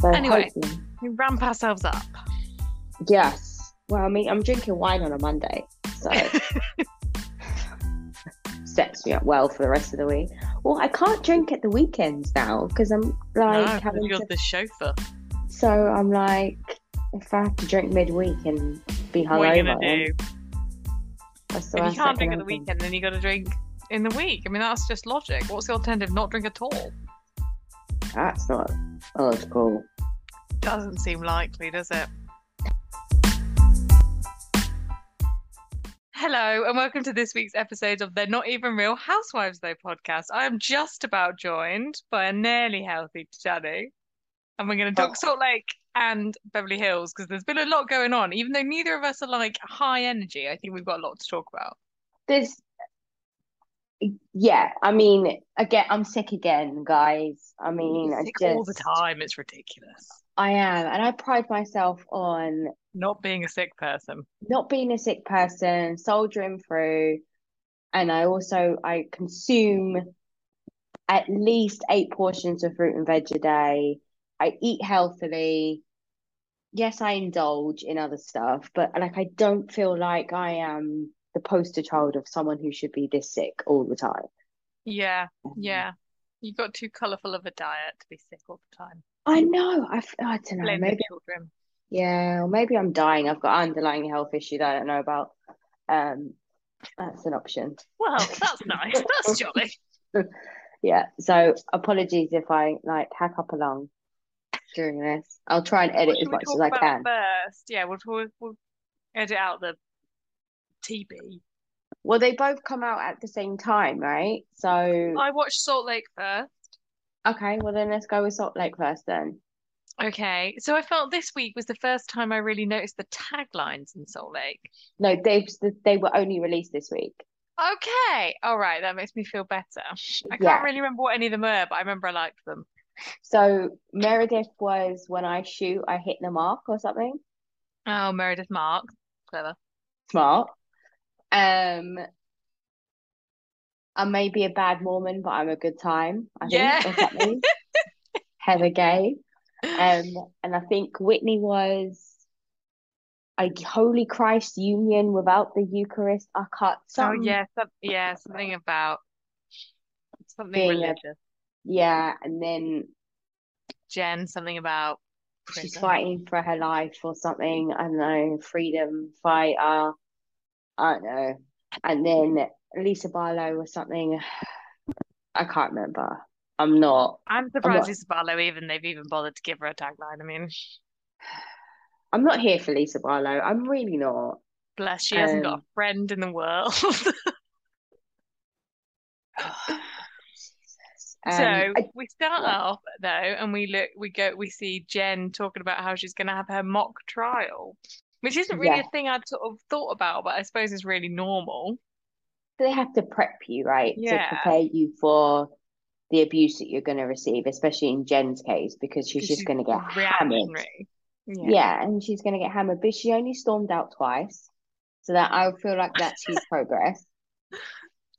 So Anyway. hopefully- We ramp ourselves up. yes. Well, I mean, I'm drinking wine on a Monday, so sets me up well for the rest of the week. Well, I can't drink at the weekends now because I'm like no, having you're to. the chauffeur. So I'm like, if I have to drink midweek and be hungover, what are you gonna do? If you can't drink at the weekend, then you got to drink in the week. I mean, that's just logic. What's the alternative? Not drink at all. That's not Oh, logical. Doesn't seem likely, does it? Hello, and welcome to this week's episode of They're Not Even Real Housewives, though podcast. I am just about joined by a nearly healthy Jenny, and we're going to talk Oh. Salt Lake and Beverly Hills because there's been a lot going on. Even though neither of us are like high energy, I think we've got a lot to talk about. There's, yeah, I mean, again, I'm sick again, guys. I mean, I just, all the time. It's ridiculous. I am, and I pride myself on Not being a sick person. not being a sick person, soldiering through, and I also I consume at least eight portions of fruit and veg a day. I eat healthily. Yes, I indulge in other stuff, but like I don't feel like I am the poster child of someone who should be this sick all the time. Yeah, yeah. You got too colourful of a diet to be sick all the time. I know. I don't know. Blame Maybe children. yeah, or maybe I'm dying. I've got underlying health issue that I don't know about. Um, that's an option. Well, that's nice. That's jolly. Yeah, so apologies if I like hack up along during this. I'll try and edit as much as I can. first? Yeah, we'll we'll edit out the TB. Well, they both come out at the same time, right? So, I watched Salt Lake first. okay, well then let's go with Salt Lake first then. Okay, so I felt this week was the first time I really noticed the taglines in Salt Lake. No, they they were only released this week. Okay, all right, that makes me feel better. I can't Yeah. really remember what any of them were, but I remember I liked them. So Meredith was when I shoot, I hit the mark or something. Oh, Meredith Mark, clever. Smart. Um, I may be a bad Mormon, but I'm a good time, I think, Yeah. Heather Gay. Um, and I think Whitney was a Holy Christ union without the Eucharist. I can't Oh yeah, some, yeah, something about something Being a- religious. Yeah, and then Jen, something about she's fighting for her life or something. I don't know, freedom fighter. I don't know. And then Lisa Barlow or something. I can't remember. I'm not. I'm surprised not- Lisa Barlow even they've even bothered to give her a tagline. I mean, I'm not here for Lisa Barlow. I'm really not. bless, she hasn't got Um, a friend in the world. Um, So we start yeah. off though, and we look, we go, we see Jen talking about how she's going to have her mock trial, which isn't really Yeah. a thing I'd sort of thought about, but I suppose is really normal. they have to prep you, right, to Yeah. prepare you for the abuse that you're going to receive, especially in Jen's case, because she's just going to get hammered. Yeah. Yeah, and she's going to get hammered, but she only stormed out twice, so that I feel like that's huge progress.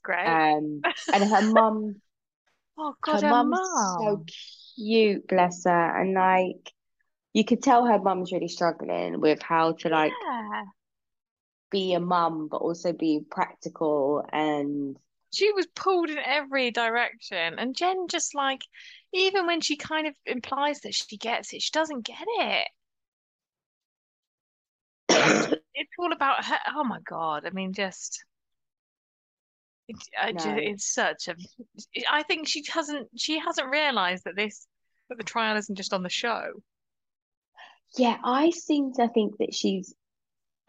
Great. Um, and her mum, oh her God, her mum's so cute, bless her, and like you could tell her mum's really struggling with how to like Yeah. be a mum, but also be practical and She was pulled in every direction, and Jen just like, even when she kind of implies that she gets it, she doesn't get it. It's all about her. Oh my God. I mean, just, it, I just, No. it's such a, I think she hasn't, she hasn't realized that this, that the trial isn't just on the show. Yeah, I seem to think that she's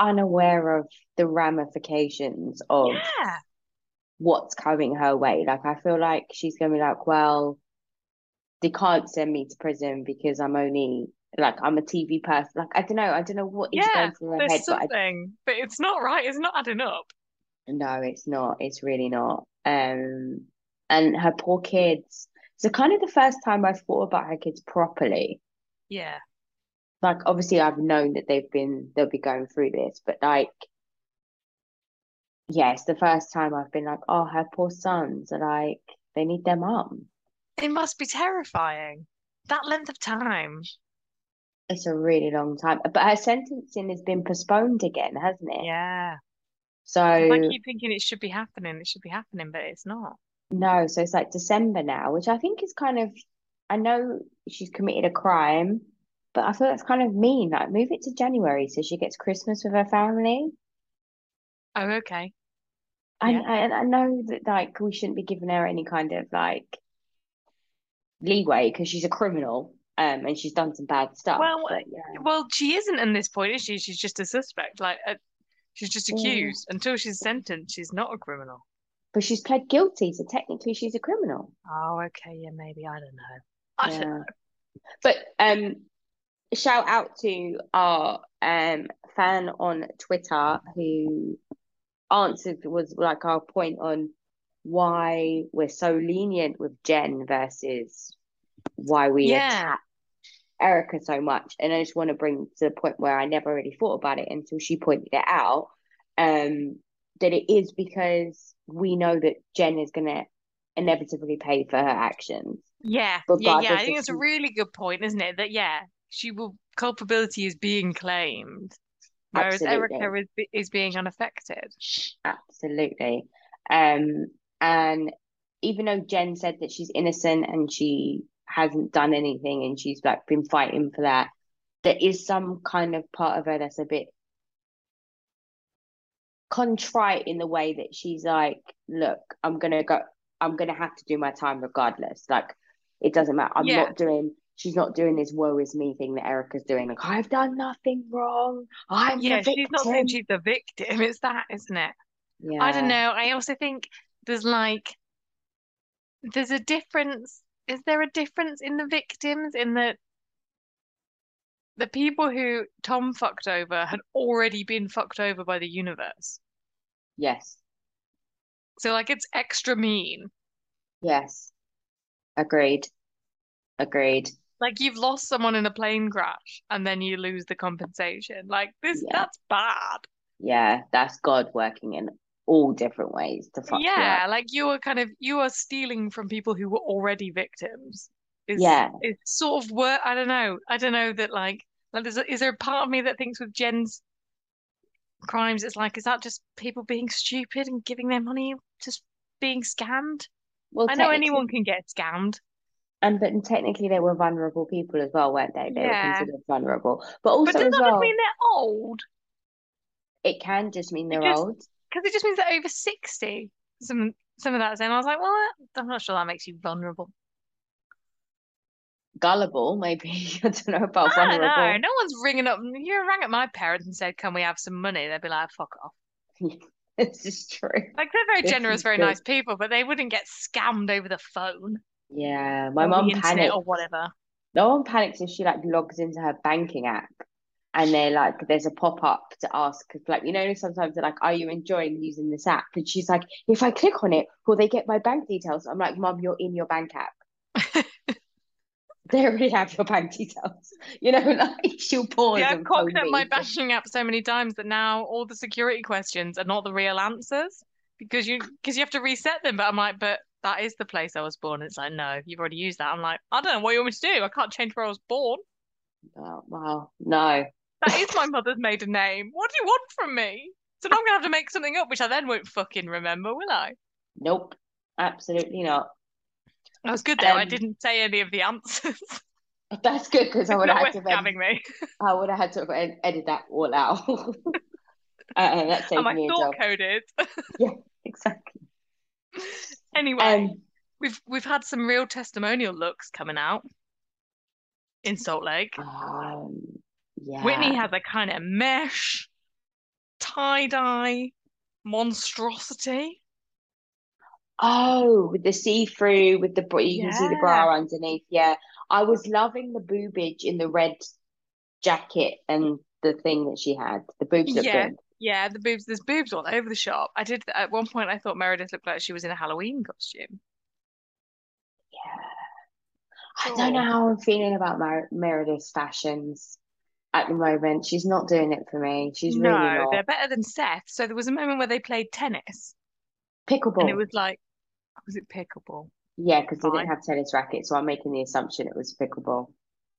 unaware of the ramifications of Yeah. what's coming her way. Like, I feel like she's gonna be like, well, they can't send me to prison because I'm only like I'm a TV person. Like, I don't know, I don't know what is Yeah, going through her There's head, but I, something, but it's not right. It's not adding up. no, it's not. It's really not. Um, and her poor kids. So kind of the first time I've thought about her kids properly. Yeah. Like obviously I've known that they've been they'll be going through this, but like yeah, it's the first time I've been like, oh, her poor sons are like they need their mum. It must be terrifying. That length of time. It's a really long time. But her sentencing has been postponed again, hasn't it? Yeah. So I keep thinking it should be happening. It should be happening, but it's not. no, so it's like December now, which I think is kind of I know she's committed a crime, but I thought that's kind of mean. Like move it to January so she gets Christmas with her family. Oh, okay. I, Yeah. I I know that like we shouldn't be giving her any kind of like leeway because she's a criminal, um, and she's done some bad stuff. Well, But yeah, Well, she isn't in this point, is she? She's just a suspect. Like, uh, she's just Yeah. accused. Until she's sentenced, she's not a criminal. but she's pled guilty, so technically she's a criminal. Oh, okay. Yeah, maybe. I don't know. I don't know. But um, shout out to our um fan on Twitter who answered was like our point on why we're so lenient with Jen versus why we Yeah. attack Erika so much. And I just want to bring to the point where I never really thought about it until she pointed it out. Um, that it is because we know that Jen is gonna inevitably pay for her actions. Yeah, yeah, yeah. I think it's a really good point, isn't it? That yeah, she will culpability is being claimed, whereas Absolutely. Erika is is being unaffected. Absolutely. Um, and even though Jen said that she's innocent and she hasn't done anything and she's like been fighting for that, there is some kind of part of her that's a bit contrite in the way that she's like, look, I'm gonna go, I'm gonna have to do my time regardless. Like, it doesn't matter. I'm Yeah. not doing. She's not doing this woe is me thing that Erika's doing. Like, I've done nothing wrong. I'm Yeah, she's not saying she's the victim. It's that, isn't it? Yeah. I don't know. I also think there's like there's a difference. Is there a difference in the victims in that the people who Tom fucked over had already been fucked over by the universe? Yes. So like it's extra mean. Yes. Agreed. Agreed. Like you've lost someone in a plane crash and then you lose the compensation. Like this, Yeah. that's bad. Yeah, that's God working in all different ways to fuck you Yeah, up. like you are kind of you are stealing from people who were already victims. Is Yeah. it's sort of work. I don't know. I don't know that like like a, is there a part of me that thinks with Jen's crimes, it's like is that just people being stupid and giving their money just being scammed? Well, I know anyone can get scammed. And but technically they were vulnerable people as well, weren't they? They were considered vulnerable. But also But does as that well, mean they're old? it can just mean they're just- old. Because it just means they're over 60. Some some of that saying, I was like, well, I'm not sure that makes you vulnerable. Gullible, maybe. I don't know about I don't know. vulnerable. No one's ringing up. You rang at my parents and said, "Can we have some money?" They'd be like, "Fuck off." This is true. Like they're very This generous, very good. nice people, but they wouldn't get scammed over the phone Yeah, my mum the panics. or whatever. No one panics if she like logs into her banking app and they're like, there's a pop up to ask, like, you know, sometimes they're like, are you enjoying using this app? And she's like, if I click on it, will they get my bank details? I'm like, Mum, you're in your bank app. They already have your bank details. You know, like she'll pause Yeah, I've and cocked up my bashing app so many times that now all the security questions are not the real answers because you because you have to reset them. But I'm like, but that is the place I was born. It's like, no, you've already used that. I'm like, I don't know what you want me to do. I can't change where I was born. Oh, wow, no. That is my mother's maiden name. What do you want from me? So now I'm gonna have to make something up, which I then won't fucking remember, will I? Nope, absolutely not. That was good though. I Um, didn't say any of the answers. That's good because I would have had to edit, me. I would have had to ed- edit that all out. uh, that saved Am I me a thought job. coded? Yeah, exactly. Anyway, Um, we've we've had some real testimonial looks coming out in Salt Lake. um, yeah. Whitney has a kind of mesh tie-dye monstrosity. Oh, with the see-through, with the you can see the bra underneath. Yeah, I was loving the boobage in the red jacket and the thing that she had. The boobs look Yeah. good. Yeah, the boobs. There's boobs all over the shop. I did at one point. I thought Meredith looked like she was in a Halloween costume. Yeah, I don't know how I'm feeling about Mer Meredith's fashions at the moment. She's not doing it for me. She's really not. they're better than Seth. So there was a moment where they played tennis, and it was like, was it pickleball? Yeah, because they didn't have tennis rackets, so I'm making the assumption it was pickleball.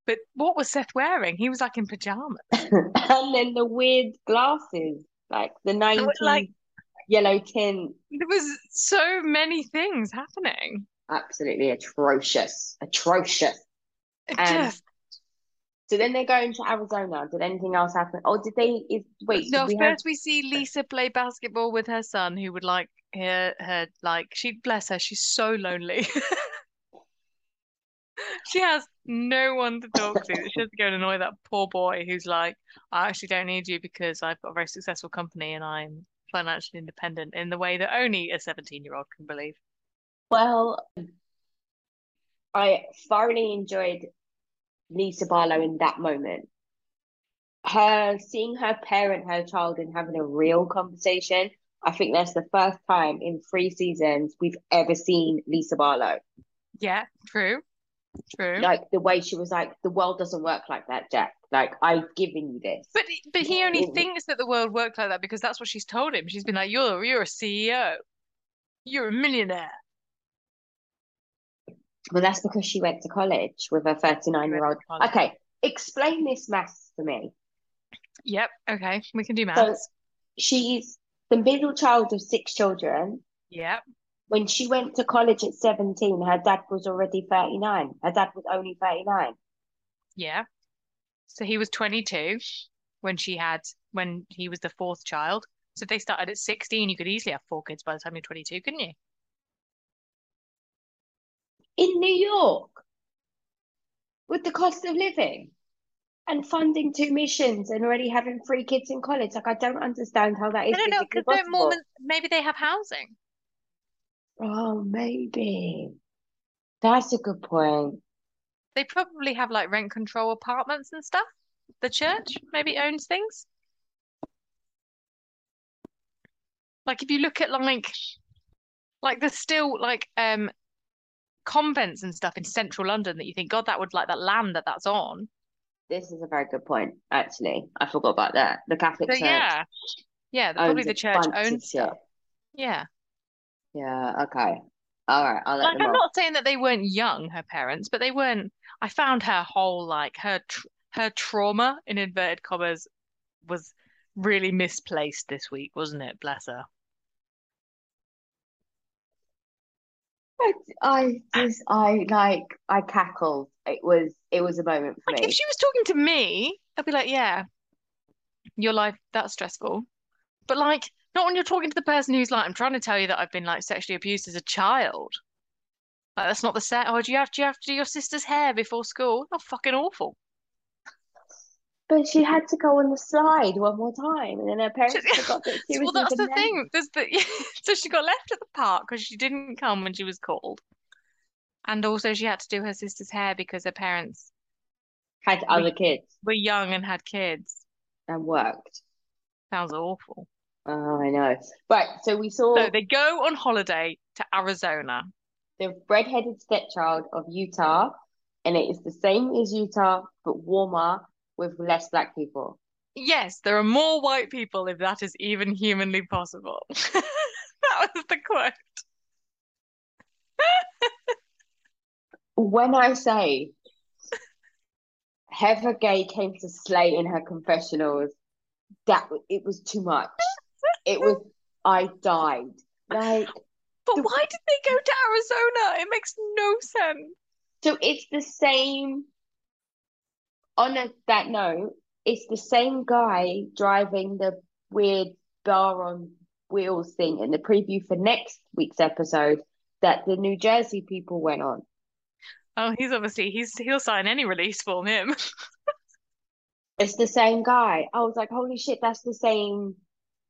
But what was Seth wearing? He was like in pajamas. and then the weird glasses, like the 90s like- yellow tint. There was so many things happening. Absolutely atrocious. Atrocious. Just So then they're going to Arizona. Did anything else happen? Or did they is wait, no. did First, we have we see Lisa play basketball with her son, who would like her her like she bless her. She's so lonely. She has no one to talk to. She has to go and annoy that poor boy who's like, I actually don't need you because I've got a very successful company and I'm financially independent in the way that only a 17 year old can believe. Well, I thoroughly enjoyed Lisa Barlow in that moment. Her seeing her parent her child and having a real conversation. I think that's the first time in three seasons we've ever seen Lisa Barlow. Yeah, true. True. Like the way she was like, the world doesn't work like that, Jack. Like I've given you this. But but he only thinks that the world works like that because that's what she's told him. She's been like, You're you're a CEO. You're a millionaire. Well, that's because she went to college with a 39 year old. Okay, explain this maths to me. Yep, okay. We can do So maths. she's the middle child of six children. Yep. When she went to college at 17, her dad was already 39. Her dad was only 39. Yeah. So he was 22 when she had when he was the fourth child. So if they started at 16, you could easily have four kids by the time you're 22, couldn't you? In New York, with the cost of living and funding two missions and already having three kids in college, like I don't understand how that is I don't know because they're. Mormons. Maybe they have housing. Oh, maybe. That's a good point. They probably have like rent control apartments and stuff. The church maybe owns things. Like if you look at like like there's still like um convents and stuff in central London that you think, God, that would like that land that that's on. This is a very good point, actually. I forgot about that. The Catholic So Church yeah, yeah, probably the church owns shit. Yeah. Yeah, okay. All right, I'll let. Like, I'm off. not saying that they weren't young, her parents, but they weren't. I found her whole like her tr her trauma in inverted commas was really misplaced this week, wasn't it? Bless her. I, I just, I like, I cackled. It was, it was a moment for Like me. if she was talking to me, I'd be like, yeah, your life that's stressful. But like not when you're talking to the person who's like, I'm trying to tell you that I've been like sexually abused as a child. Like that's not the set. Oh, do you have do you have to do your sister's hair before school? Oh, fucking awful. But she had to go on the slide one more time, and then her parents She- forgot that she Well, that's the thing. The so she got left at the park because she didn't come when she was called, and also she had to do her sister's hair because her parents Had other kids were young and had kids. and worked. Sounds awful. Oh, I know. Right, so we saw So they go on holiday to Arizona. the red-headed stepchild of Utah, and it is the same as Utah, but warmer with less black people. Yes, there are more white people if that is even humanly possible. That was the quote. When I say Heather Gay came to slay in her confessionals, that it was too much. It was I died. Like But The- why did they go to Arizona? It makes no sense. so it's the same on a, that note, it's the same guy driving the weird bar on wheels thing in the preview for next week's episode that the New Jersey people went on. Oh, he's obviously he's he'll sign any release form, him. It's the same guy. I was like, holy shit, that's the same.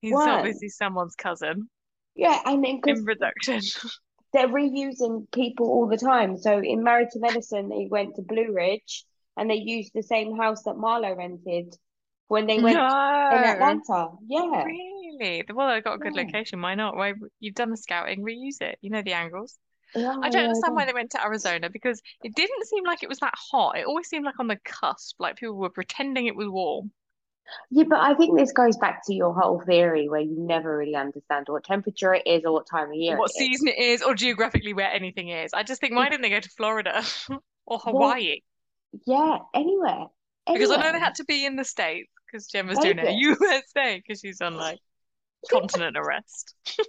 He's One. obviously someone's cousin Yeah, and then because in production. they're reusing people all the time. So in Married to Medicine, they went to Blue Ridge and they used the same house that Marlo rented when they went in No. Atlanta. Yeah. Really? Well, I got a good Yeah. location. Why not? Why you've done the scouting, reuse it. You know the angles. I don't understand why they went to Arizona because it didn't seem like it was that hot. It always seemed like on the cusp, like people were pretending it was warm. Yeah, but I think this goes back to your whole theory where you never really understand what temperature it is or what time of year what it is. season it is, or geographically where anything is. I just think, why didn't they go to Florida or Hawaii? yeah, anywhere. Because I know they had to be in the States because Jen was doing Vegas. USA because she's on like continent arrest. they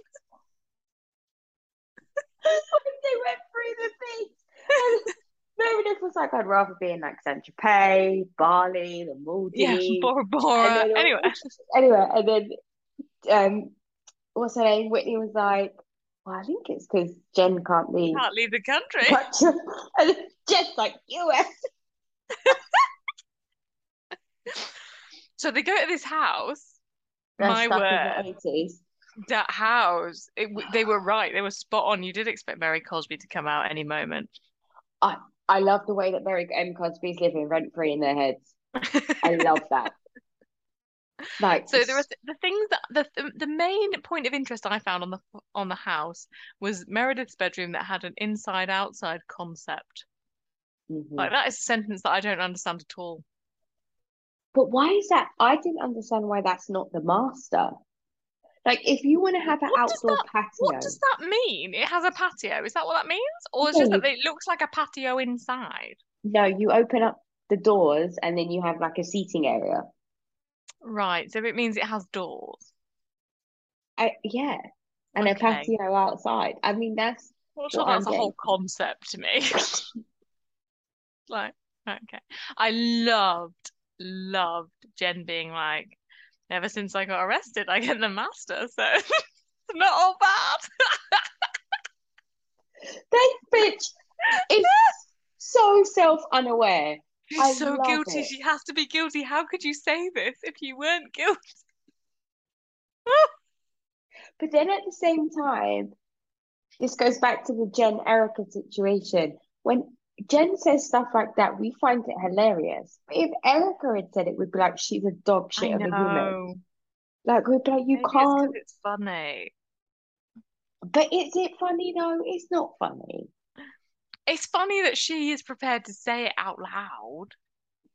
went through the things. Meredith was like, I'd rather be in like Saint Tropez, Bali, the Maldives. Yeah, Bora Bora. then, Anyway, anyway, and then um, what's her name? Whitney was like, well, I think it's because Jen can't leave. can't leave the country. And Jen's like, US. So they go to this house. They're My word. in the 80s. That house, it, they were right. They were spot on. You did expect Mary Cosby to come out any moment. I love the way that Mary M. Cosby's living rent free in their heads. I love that. Like, So there was the things that the, the main point of interest I found on the on the house was Meredith's bedroom that had an inside outside concept. Mhm. Like that is a sentence that I don't understand at all. But why is that? I didn't understand why that's not the master. Like, if you want to have an What outdoor that- patio, What does that mean? It has a patio. Is that what that means? Or it's just that it looks like a patio inside? no, you open up the doors and then you have like a seating area. Right. So it means it has doors. I, yeah, and a patio outside. I mean, that's I'm sure what I'm that's a whole concept to me. Like, okay. I loved, loved Jen being like, ever since I got arrested, I get the master, so it's not all bad. this bitch is so self-unaware. She's I so guilty. it. She has to be guilty. How could you say this if you weren't guilty? But then at the same time, this goes back to the Jen Erika situation. When Jen says stuff like that, we find it hilarious. But if Erika had said it, we'd be like, she's a dog shit of a human. know. Like, we'd be like, you Maybe can't. it's funny. But is it funny though? It's not funny. It's funny that she is prepared to say it out loud.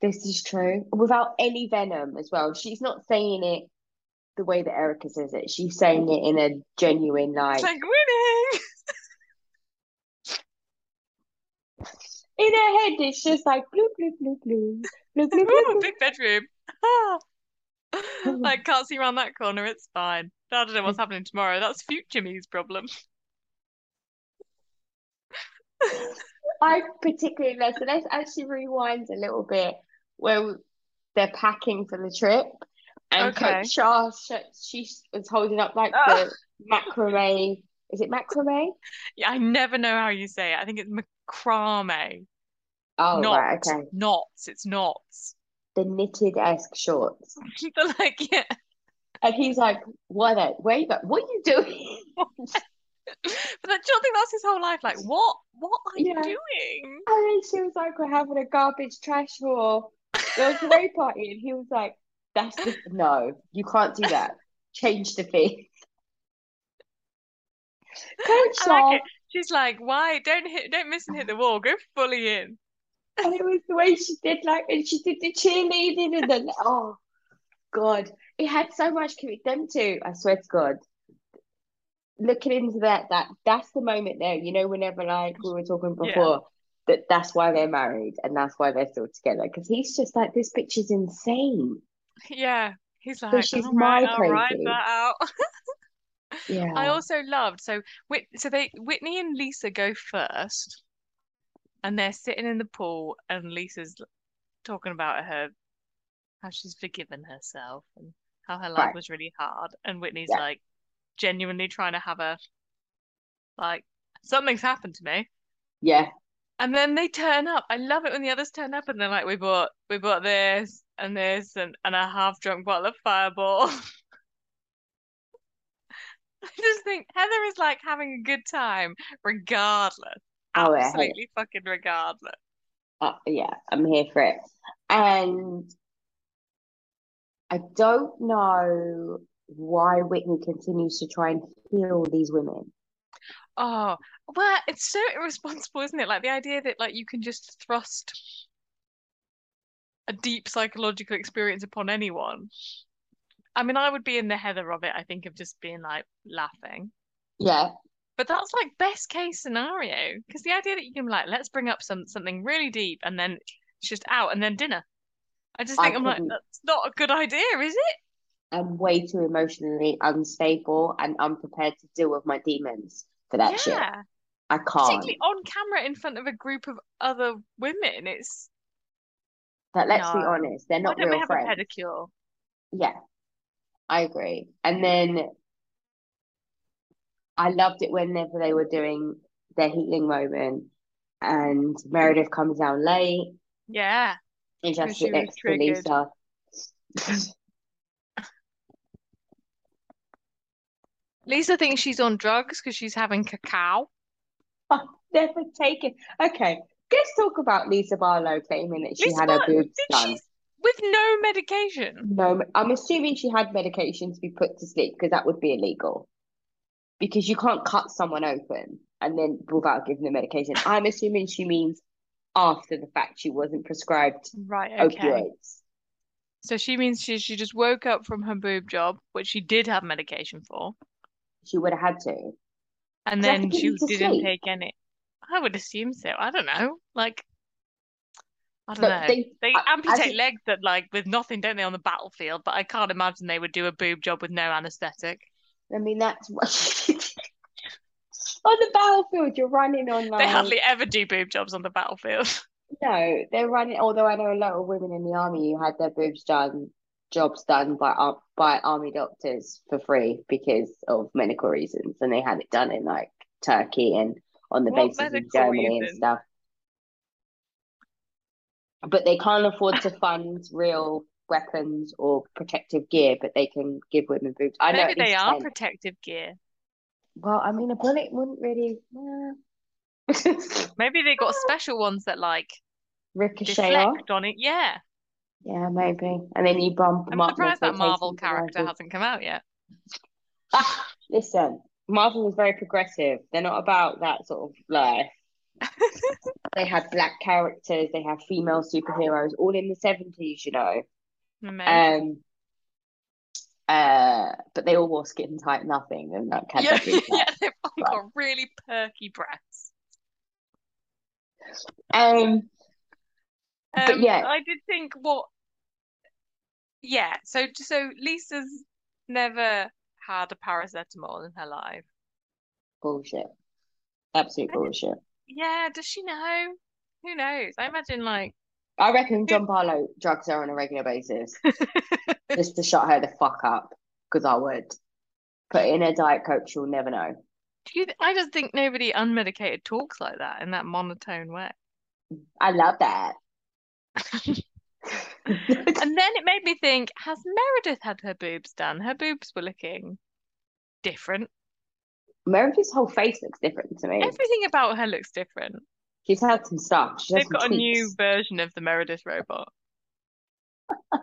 This is true. Without any venom as well. She's not saying it the way that Erika says it. She's saying it in a genuine, like, It's like winning. in her head, it's just like, blue, blue, blue, blue, blue, bloop, Ooh, big bedroom. Like, can't see around that corner. It's fine. I don't know what's happening tomorrow. That's future me's problem. I particularly love, so let's actually rewind a little bit where they're packing for the trip and Okay. Coach Shah, she was holding up like Ah. the macrame. Is it macrame? Yeah, I never know how you say it. I think it's macrame. Oh, Knot. right, okay. Knots. It's knots. The knitted-esque shorts. They're like, yeah. And he's like, what, are- where you go? What are you doing? But that, do you not think that's his whole life? Like, what? What are you doing? And then she was like, we're having a garbage trash haul. There was a way party. And he was like, that's the, no, you can't do that. Change the fee. Coach I like. She's like, why? Don't hit, don't miss and hit the wall. Go fully in. and it was the way she did like, and she did the cheerleading, and then oh God, it had so much commitment. Them two, I swear to God, looking into that, that that's the moment there. You know, whenever like we were talking Yeah. before, that that's why they're married and that's why they're still together. Because he's just like, this bitch is insane. Yeah. He's like, she's all right, my crazy. Yeah. I also loved so so they Whitney and Lisa go first, and they're sitting in the pool, and Lisa's talking about her how she's forgiven herself and how her life Right. was really hard, and Whitney's Yeah. like genuinely trying to have a like something's happened to me. Yeah. And then they turn up. I love it when the others turn up and they're like, we bought we bought this and this and, and a half drunk bottle of fireball. I just think Heather is like having a good time regardless. Oh, yeah, Absolutely fucking regardless. Uh, yeah, I'm here for it. And I don't know why Whitney continues to try and heal these women. Oh, well, it's so irresponsible, isn't it? Like the idea that like you can just thrust a deep psychological experience upon anyone. I mean, I would be in the Heather of it, I think, of just being like laughing. Yeah, But that's like best case scenario because the idea that you can like let's bring up some something really deep and then It's just out and then dinner. I just think I'm like, couldn't- that's not a good idea, is it? I'm way too emotionally unstable and unprepared to deal with my demons for that shit. Yeah. I can't. Particularly on camera in front of a group of other women. It's But let's be honest, they're why not don't we real have friends. a pedicure? Yeah, I agree. And then I loved it whenever they were doing their healing moment and Meredith comes down late Yeah. and she has Because to sit next to. Lisa. Lisa thinks she's on drugs because she's having cacao. I've never taken. Okay, let's talk about Lisa Barlow claiming that she Lisa had her Barlow, boobs did done. she with no medication? No, I'm assuming she had medication to be put to sleep because that would be illegal. Because you can't cut someone open and then without giving them medication. I'm assuming she means after the fact she wasn't prescribed Right, okay. opioids. So she means she she just woke up from her boob job, which she did have medication for, She would have had to. and Does that have then she didn't sleep? take any. I would assume so. I don't know. Like, I don't But know. they, They I- amputate it- legs that like with nothing, don't they, on the battlefield? But I can't imagine they would do a boob job with no anesthetic. I mean, that's what. on the battlefield, you're running on Like... They like. hardly ever do boob jobs on the battlefield. No, they're running. Although I know a lot of women in the army who had their boobs done, jobs done by by army doctors for free because of medical reasons, and they had it done in like Turkey and on the What bases in Germany and stuff. But they can't afford to fund real weapons or protective gear, but they can give women boobs. I know Maybe at they are 10. protective gear. Well, I mean, a bullet wouldn't really eh. Maybe they got special ones that like ricochet on it. Yeah. Yeah, maybe. And then you bump them I'm surprised that Marvel character hasn't come out yet. Ah, listen, Marvel was very progressive. They're not about that sort of life. They had black characters, they had female superheroes, all in the 70s, you know. Maybe. Um, uh, but they all wore skin tight nothing and like yeah, yeah, they've got really perky breasts. Um, But Um, yeah. I did think what, yeah. So so Lisa's never had a paracetamol in her life. bullshit. Absolute bullshit. Yeah, does she know? Who knows? I imagine like I reckon John Barlow drugs her on a regular basis just to shut her the fuck up because I would. Put in a Diet Coke, she'll never know. do you th- I just think nobody unmedicated talks like that in that monotone way. I love that. And then it made me think, has Meredith had her boobs done? Her boobs were looking different. Meredith's whole face looks different to me. Everything about her looks different. She's had some stuff. She's They've got a new version of the Meredith robot.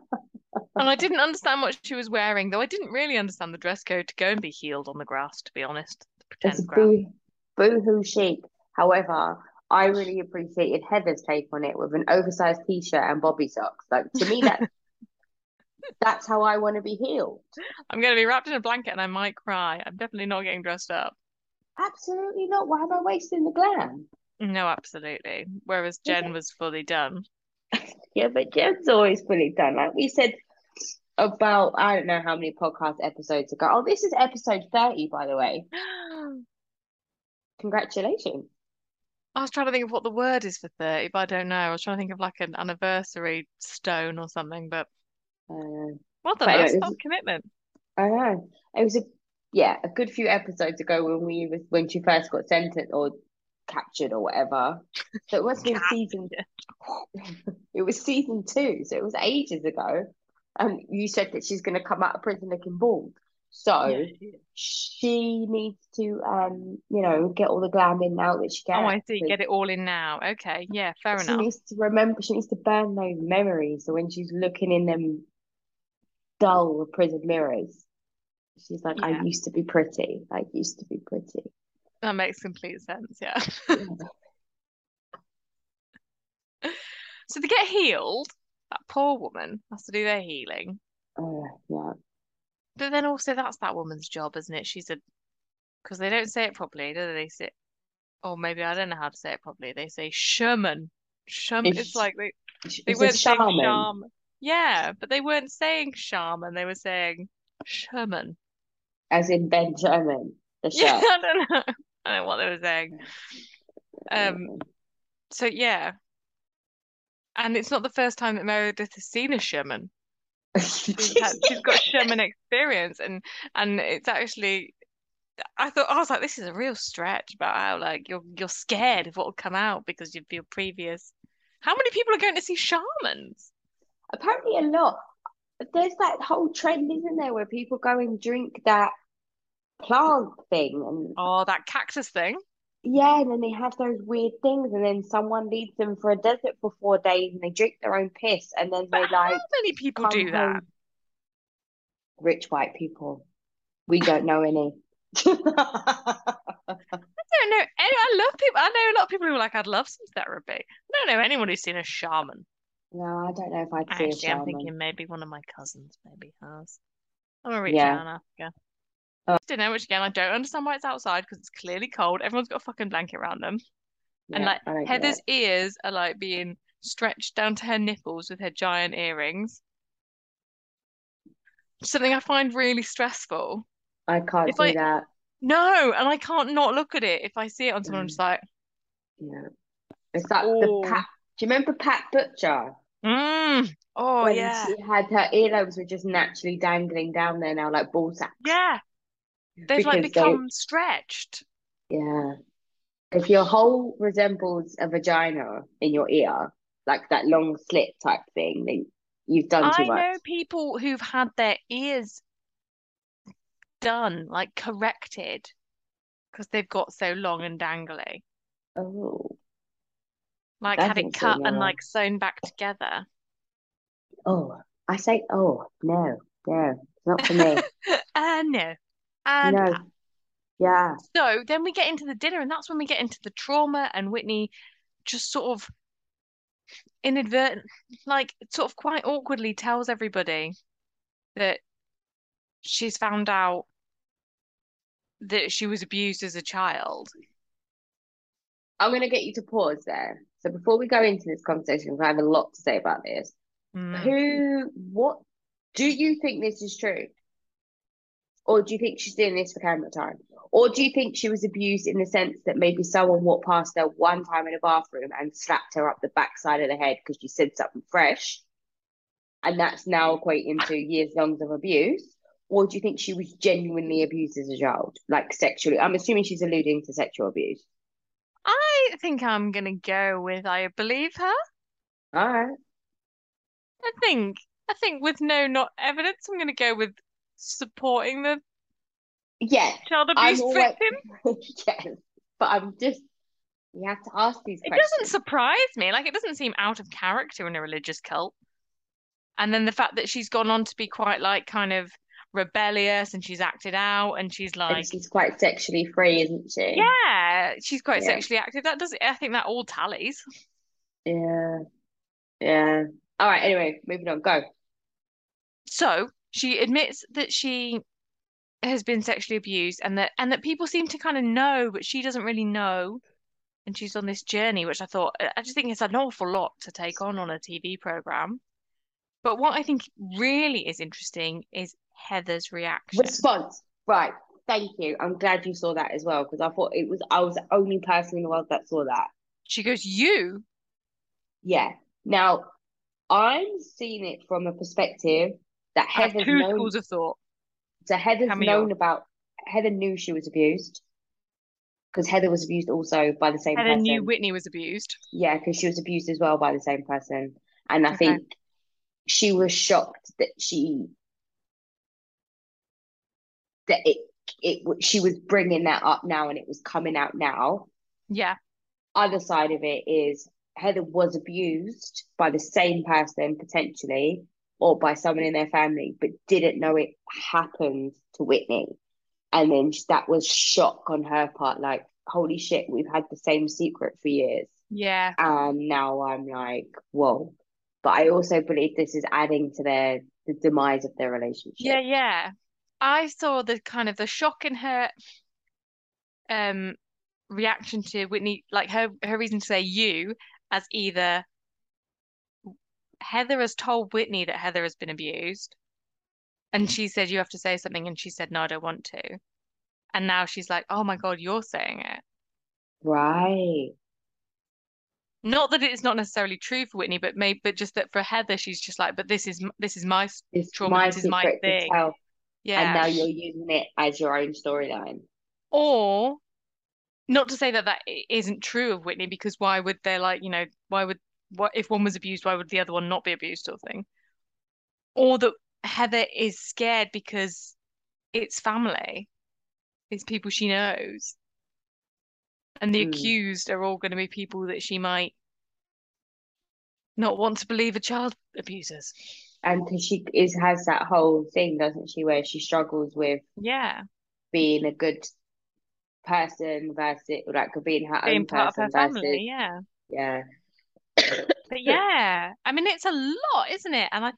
And I didn't understand what she was wearing, though I didn't really understand the dress code to go and be healed on the grass, to be honest. It's boo boo-hoo chic. However, I really appreciated Heather's take on it with an oversized t-shirt and bobby socks. Like to me, that that's how I want to be healed. I'm going to be wrapped in a blanket and I might cry. I'm definitely not getting dressed up. Absolutely not. Why am I wasting the glam? No, absolutely. Whereas Jen was fully done. Yeah, but Jen's always fully done. Like we said about, I don't know how many podcast episodes ago. Oh, this is episode 30, by the way. Congratulations. I was trying to think of what the word is for 30, but I don't know. I was trying to think of like an anniversary stone or something, but Uh, well done, But anyway, us. this That's is- commitment. I know. It was a yeah, a good few episodes ago when we was when she first got sentenced or captured or whatever. So it have been season it was season two, so it was ages ago. And you said that she's gonna come out of prison looking bald. So Yeah, she she needs to um, you know, get all the glam in now that she can. Oh, I see. Get it all in now. Okay. Yeah, fair she enough. She needs to remember she needs to burn those memories. So when she's looking in them dull with prison mirrors, she's like, I used to be pretty. I used to be pretty. That makes complete sense. Yeah. So they get healed. That poor woman has to do their healing. Oh, yeah. But then also that's that woman's job, isn't it? She's a because they don't say it properly, do they? They say, or maybe I don't know how to say it properly. They say shaman. Shaman. It's- It's like they They It's a weren't saying shaman. shaman. Yeah, but they weren't saying shaman. They were saying Sherman. As in Ben Sherman, the Yeah. I don't know. I don't know what they were saying. Um, so yeah. And it's not the first time that Meredith has seen a shaman. She's had, she's got Sherman experience and and it's actually I thought I was like, this is a real stretch about how like you're you're scared of what will come out because of your previous. How many people are going to see shamans? Apparently, a lot. There's that whole trend, isn't there, where people go and drink that plant thing, and Oh, that cactus thing. yeah, and then they have those weird things, and then someone leads them for a desert for four days, and they drink their own piss, and then But they how like How many people do that? home. Rich white people. We don't know any. I don't know. Any, I love people. I know a lot of people who are like, I'd love some therapy. I don't know anyone who's seen a shaman. No, I don't know if I'd see a Actually, I'm thinking maybe one of my cousins maybe has. I'm gonna reach Yeah. out and ask her. Oh. Don't know, which again, I don't understand why it's outside because it's clearly cold. Everyone's got a fucking blanket around them. And Yeah, like I don't get Heather's it. ears are like being stretched down to her nipples with her giant earrings. Something I find really stressful. I can't If do I- that. No, and I can't not look at it. If I see it on someone, I'm Mm. just like, Yeah. It's like Oh. the Pat. Do you remember Pat Butcher? mm, oh when yeah, she had her earlobes were just naturally dangling down there now like ball sacks. yeah. They've like Because they- become stretched. Yeah. If your hole resembles a vagina in your ear, like that long slit type thing, then you've done too I much. know people who've had their ears done, like corrected, because they've got so long and dangly. Oh, Like had it cut and like sewn back together. oh, I say, oh, no, no, not for me. Uh no. And No. Yeah. so then we get into the dinner, and that's when we get into the trauma, and Whitney just sort of inadvertent, like sort of quite awkwardly tells everybody that she's found out that she was abused as a child. I'm going to get you to pause there. So before we go into this conversation, because I have a lot to say about this. Mm. Who, what, do you think this is true? Or do you think she's doing this for camera time? Or do you think she was abused in the sense that maybe someone walked past her one time in a bathroom and slapped her up the backside of the head because she said something fresh? And that's now equating to years long of abuse? Or do you think she was genuinely abused as a child, like sexually? I'm assuming she's alluding to sexual abuse. I think I'm gonna go with I believe her. All right. I think I think with no not evidence, I'm gonna go with supporting the Yeah, child abuse always, victim. yes, but I'm just, you have to ask these It questions. doesn't surprise me. Like it doesn't seem out of character in a religious cult. And then the fact that she's gone on to be quite like kind of rebellious and she's acted out and she's And like she's quite sexually free, isn't she? yeah, she's quite Yeah. sexually active. That does I think that all tallies. Yeah. Yeah. All right, anyway, moving on. Go. So she admits that she has been sexually abused and that and that people seem to kind of know, but she doesn't really know. And she's on this journey, which I thought I just think it's an awful lot to take on on a TV program. But what I think really is interesting is Heather's reaction. Response. Right. Thank you. I'm glad you saw that as well because I thought it was I was the only person in the world that saw that. She goes, "You." Yeah. Now, I'm seeing it from a perspective that Heather's two known. schools of thought. So Heather's me known about. Heather knew she was abused because Heather was abused also by the same person. Heather person. knew Whitney was abused. Yeah, because she was abused as well by the same person. And I Okay. think she was shocked that she that it it she was bringing that up now and it was coming out now. Yeah, Other side of it is Heather was abused by the same person potentially or by someone in their family, but didn't know it happened to Whitney. And then that was shock on her part, like, holy shit, we've had the same secret for years. yeah, And now I'm like, whoa. But I also believe this is adding to their the demise of their relationship. yeah, yeah. I saw the kind of the shock in her um reaction to Whitney, like her her reason to say you as either Heather has told Whitney that Heather has been abused. And she said, You have to say something. And she said, No, I don't want to. And now she's like, Oh my God, you're saying it. Right. Not that it's not necessarily true for Whitney, but maybe, but just that for Heather, she's just like, but this is this is my It's trauma, my this is my thing. Tell. And now you're using it as your own storyline. Or not to say that that isn't true of Whitney, because why would they like, you know, why would what if one was abused, why would the other one not be abused, sort of thing? Or that Heather is scared because it's family, it's people she knows, and the Mm. accused are all going to be people that she might not want to believe are child abusers. And because she is has that whole thing, doesn't she, where she struggles with Yeah, being a good person versus like being her being own part of her person versus family. Yeah. yeah. But yeah, I mean, it's a lot, isn't it? And I,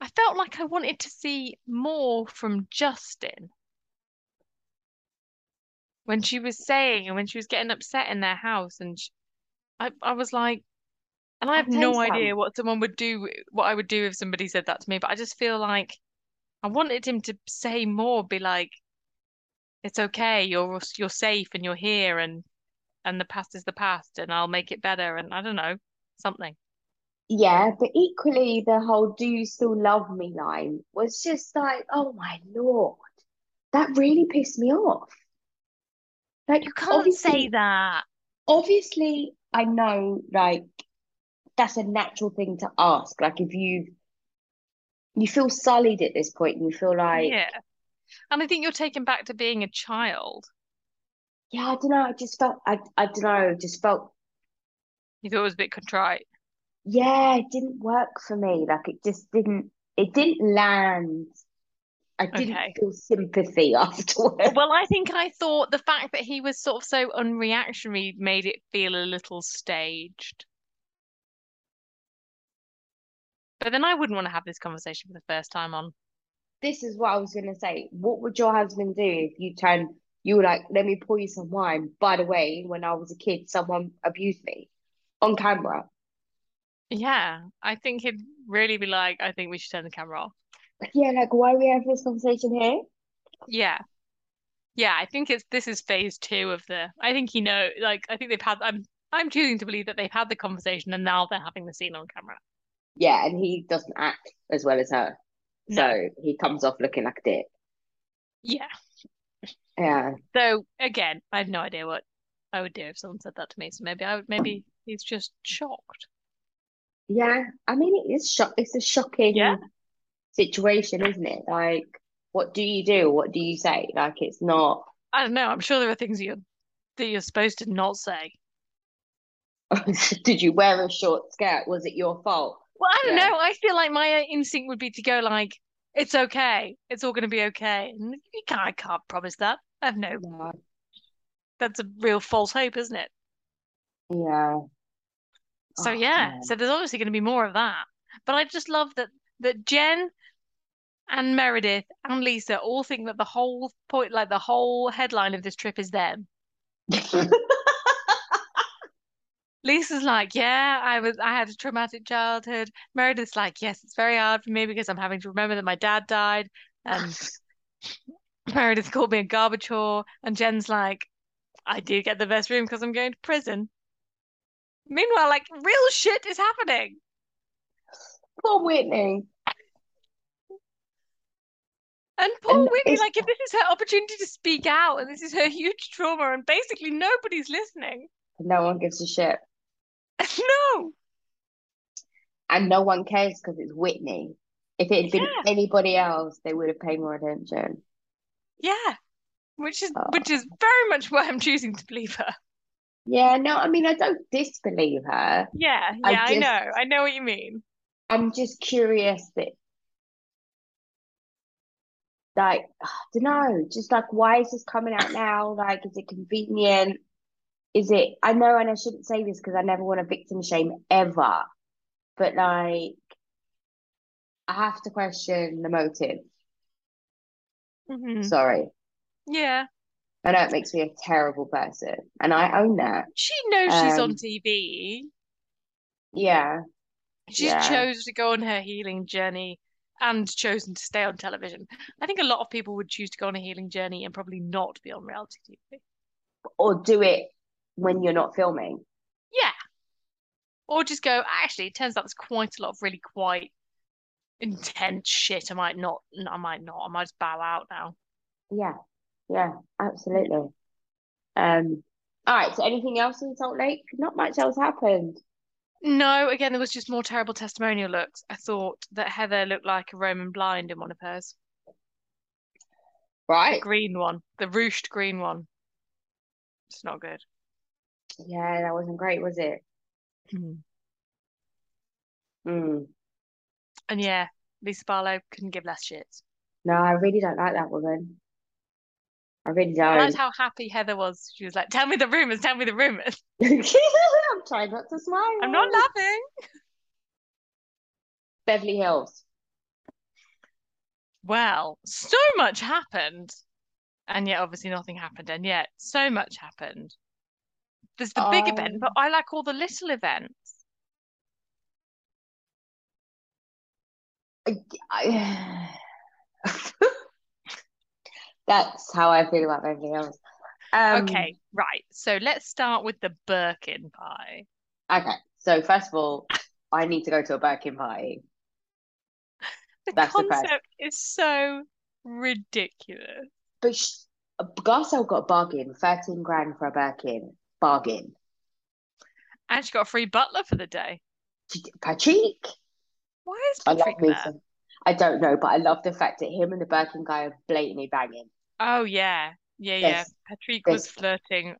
I felt like I wanted to see more from Justin when she was saying and when she was getting upset in their house, and she, I, I was like, and I have no idea what someone would do, what I would do if somebody said that to me, but I just feel like I wanted him to say more, be like, it's okay, you're you're safe and you're here, and and the past is the past, and I'll make it better, and I don't know, something. Yeah, but equally the whole "Do you still love me?" line was just like, oh my Lord, that really pissed me off. Like You can't say that. obviously, I know like that's a natural thing to ask. Like if you you feel sullied at this point, and you feel like, Yeah. And I think you're taken back to being a child. yeah, I don't know, I just felt I I don't know, just felt You thought it was a bit contrite. yeah, it didn't work for me. Like it just didn't it didn't land. I didn't Okay. feel sympathy afterwards. Well, I think I thought the fact that he was sort of so unreactionary made it feel a little staged. But then I wouldn't want to have this conversation for the first time on. This is what I was gonna say. What would your husband do if you turn you were like, let me pour you some wine. By the way, when I was a kid, someone abused me on camera. Yeah, I think he'd really be like, I think we should turn the camera off. Yeah, like why are we having this conversation here? Yeah. Yeah, I think it's this is phase two of the I think he know like I think they've had I'm I'm choosing to believe that they've had the conversation and now they're having the scene on camera. Yeah, and he doesn't act as well as her. No. So he comes off looking like a dick. Yeah. Yeah. So again, I have no idea what I would do if someone said that to me. So maybe I would maybe he's just shocked. Yeah. I mean it is shock it's a shocking Yeah. situation, isn't it? Like, what do you do? What do you say? Like it's not I don't know. I'm sure there are things you're that you're supposed to not say. did you wear a short skirt? Was it your fault? Well, I don't Yeah. know. I feel like my instinct would be to go like, it's okay. It's all going to be okay. And you can't, I can't promise that. I have no, No. that's a real false hope, isn't it? Yeah. So Oh yeah, man. so there's obviously going to be more of that. But I just love that that Jen and Meredith and Lisa all think that the whole point, like the whole headline of this trip is them. Lisa's like, yeah, I was, I had a traumatic childhood. Meredith's like, yes, it's very hard for me because I'm having to remember that my dad died. And Meredith called me a garbage whore. And Jen's like, I do get the best room because I'm going to prison. Meanwhile, like, real shit is happening. Poor Whitney. And poor And Whitney, like, if this is her opportunity to speak out and this is her huge trauma, and basically nobody's listening. no one gives a shit. No. And no one cares because it's Whitney. If it had been Yeah. anybody else, they would have paid more attention. Yeah. Which is Oh. which is very much why I'm choosing to believe her. Yeah, no, I mean, I don't disbelieve her. Yeah, I yeah, I just- know. I know what you mean. I'm just curious that, like, I don't know, just like, why is this coming out now? Like, is it convenient? Is it, I know, and I shouldn't say this because I never want to victim shame ever, but like, I have to question the motive. Mhm. Sorry. Yeah. I know it makes me a terrible person, and I own that. She knows she's on Um, TV. Yeah. She Yeah. chose to go on her healing journey and chosen to stay on television. I think a lot of people would choose to go on a healing journey and probably not be on reality TV. Or do it when you're not filming. Yeah. Or just go, actually, it turns out there's quite a lot of really quite intense shit. I might not, I might not, I might just bow out now. Yeah. Yeah, absolutely. Um, all right, so anything else in Salt Lake? Not much else happened. No, again, there was just more terrible testimonial looks. I thought that Heather looked like a Roman blind in one of hers. The Right. green one, the ruched green one. It's not good. Yeah, that wasn't great, was it? Mm. And yeah, Lisa Barlow couldn't give less shits. No, I really don't like that woman. I really I liked don't. how happy Heather was. She was like, "Tell me the rumors, tell me the rumors." I'm trying not to smile. I'm not laughing. Beverly Hills. Well, so much happened, and yet obviously nothing happened, and yet so much happened. There's the big event, but Um, I like all the little events. I, that's how I feel about Beverly Hills. Um, Okay, right. So let's start with the Birkin pie. okay. So first of all, I need to go to a Birkin party. The That's the concept is so ridiculous. But sh Garcelle got a bargain, 13 grand for a Birkin. Bargain. And she got a free butler for the day. Patrick. Why is I love Patrick there? I don't know, but I love the fact that him and the Birkin guy are blatantly banging. Oh yeah, yeah, yeah. There's Patrick was flirting.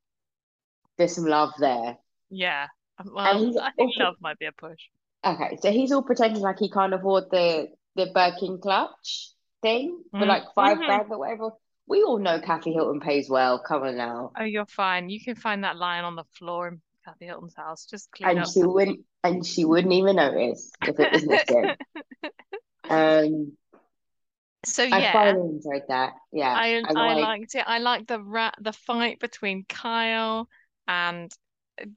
there's some love there. Yeah. Well, I think love might be a push. okay, so he's all pretending like he can't afford the the Birkin clutch thing for Mm, like 5 hmm grand or whatever. We all know Kathy Hilton pays well. Come on now. Oh, you're fine. You can find that lion on the floor in Kathy Hilton's house. Just clean And up. she wouldn't and she wouldn't even notice if it was missing. Um So yeah, I thoroughly enjoyed that. Yeah. I I I like liked it. I liked the ra the fight between Kyle and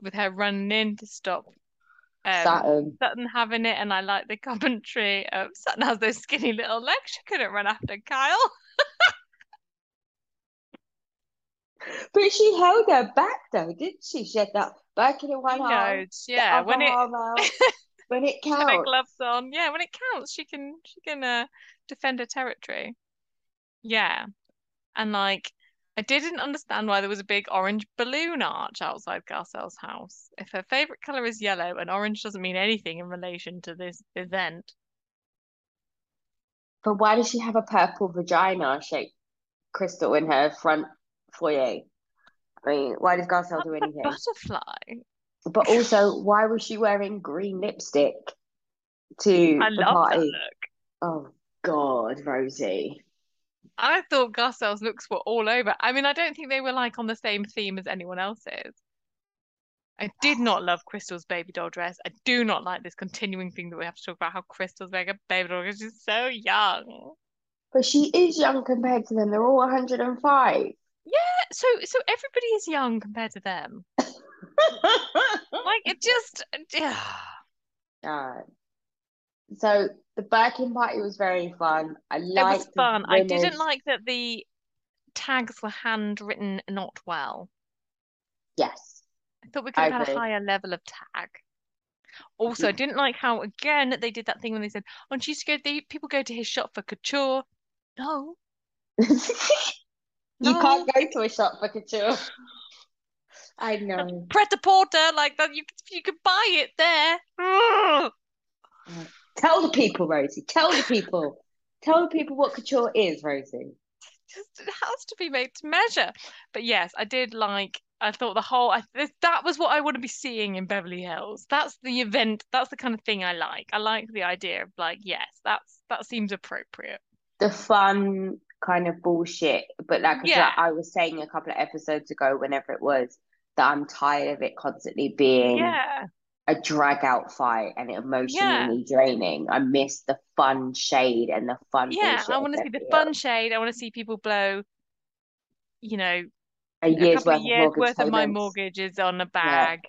with her running in to stop um Saturn. Sutton having it, and I like the commentary of Sutton has those skinny little legs. She couldn't run after Kyle. But she held her back though, didn't she? She had that back in one She arm, knows, yeah. When it out. When it she had her counts. gloves on, yeah. When it counts, she can she can uh, defend her territory. Yeah, and like I didn't understand why there was a big orange balloon arch outside Garcelle's house. If her favorite color is yellow and orange doesn't mean anything in relation to this event, But why does she have a purple vagina shaped crystal in her front foyer? I mean, why does Garcelle do anything? butterfly. But also, why was she wearing green lipstick to I the party? look. Oh God, Rosie. I thought Garcelle's looks were all over. I mean, I don't think they were like on the same theme as anyone else's. I did not love Crystal's baby doll dress. I do not like this continuing thing that we have to talk about how Crystal's wearing a baby doll because she's so young. But she is young compared to them. They're all 105. Yeah, so so everybody is young compared to them. Like it just yeah. Uh, so the Birkin party was very fun. I it was liked fun. I didn't like that the tags were handwritten not well. Yes, I thought we could have had a higher level of tag. Also, I didn't like how again they did that thing when they said, "Oh, and she used to go. The people go to his shop for couture." No, You no, can't go to a shop for couture. I know. pret a porter like that. You could you could buy it there. Mm. Tell the people, Rosie. Tell the people. Tell the people what couture is, Rosie. Just it has to be made to measure. But yes, I did like. I thought the whole I, th- that was what I want to be seeing in Beverly Hills. That's the event. That's the kind of thing I like. I like the idea of like, yes, that's that seems appropriate. The fun kind of bullshit, but like, Yeah, like I was saying a couple of episodes ago, whenever it was, that I'm tired of it constantly being yeah, a drag out fight and yeah, emotionally draining. I miss the fun shade and the fun yeah. I want to see the fun shade. I want to see people blow, you know, A a year's couple worth of years mortgage worth of my payments. mortgage is on a Yeah, bag.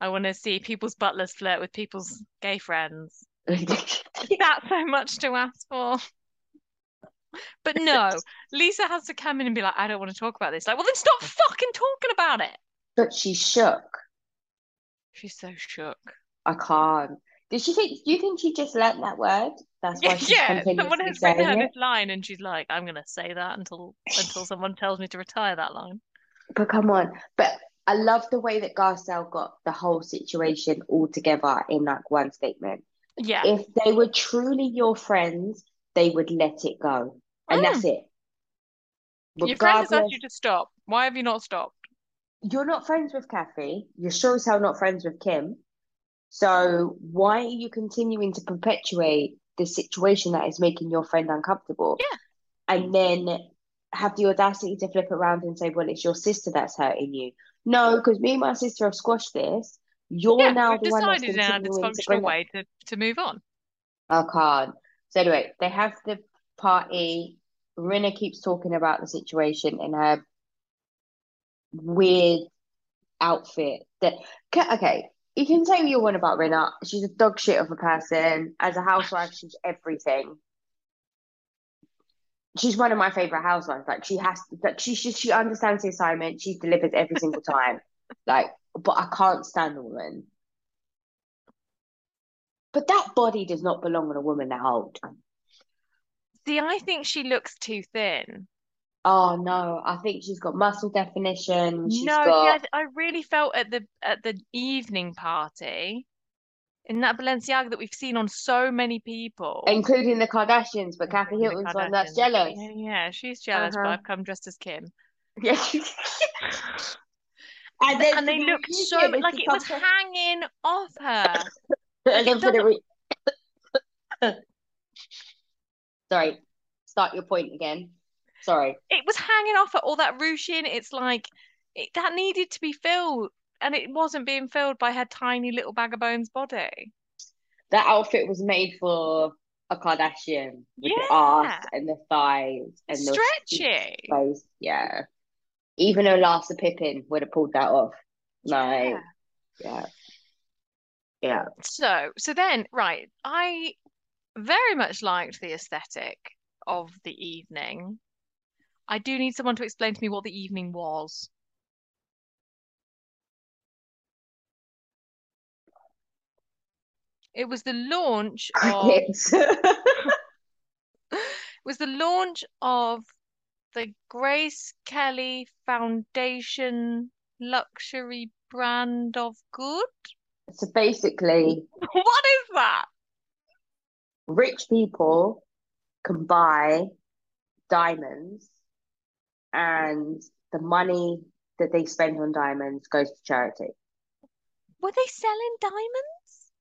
I want to see people's butlers flirt with people's gay friends. That's so much to ask for. But no, Lisa has to come in and be like, I don't want to talk about this. Like, well, then stop fucking talking about it. but she's shook. She's so shook. I can't. Did she think? Do you think she just learnt that word? That's why she's yeah, someone has written her this line, and she's like, "I'm gonna say that until until someone tells me to retire that line." But come on. But I love the way that Garcelle got the whole situation all together in like one statement. Yeah, If they were truly your friends, they would let it go. And Mm. that's it. your friend has asked you to stop. Why have you not stopped? you're not friends with Kathy. You're sure as hell not friends with Kim. So why are you continuing to perpetuate the situation that is making your friend uncomfortable? Yeah. And then have the audacity to flip around and say, well, it's your sister that's hurting you. No, because me and my sister have squashed this. You're Yeah, now the one that's decided in our continuing to dysfunctional way to to move on. I can't. So anyway, they have the party. Rinna keeps talking about the situation in her weird outfit. That okay, you can say what you want about Rinna. She's a dog shit of a person. As a housewife, she's everything. She's one of my favorite housewives. Like she has, like she she, she understands the assignment. She delivers every single time. Like, but I can't stand the woman. But that body does not belong on a woman that old. See, I think she looks too thin. Oh no, I think she's got muscle definition. She's No, got I, I really felt at the at the evening party in that Balenciaga that we've seen on so many people. including the Kardashians, but Kathy Hilton's one that's jealous. Yeah, yeah, she's jealous, but Uh-huh. I've come dressed as Kim. Yeah. and then And they the looked so reunion, like it was hanging off her. and then it for the re- Sorry, start your point again. Sorry. It was hanging off at all that ruching. It's like it, that needed to be filled, and it wasn't being filled by her tiny little bag of bones body. That outfit was made for a Kardashian with the Yeah. ass and the thighs and the Stretchy. Yeah. Even though Larsa Pippen would have pulled that off. Like, Yeah. yeah. Yeah. So, so then, right, I very much liked the aesthetic of the evening. I do need someone to explain to me what the evening was. It was the launch ah, of Crickets. was the launch of the Grace Kelly Foundation luxury brand of good. So basically, What is that? Rich people can buy diamonds and the money that they spend on diamonds goes to charity. Were they selling diamonds?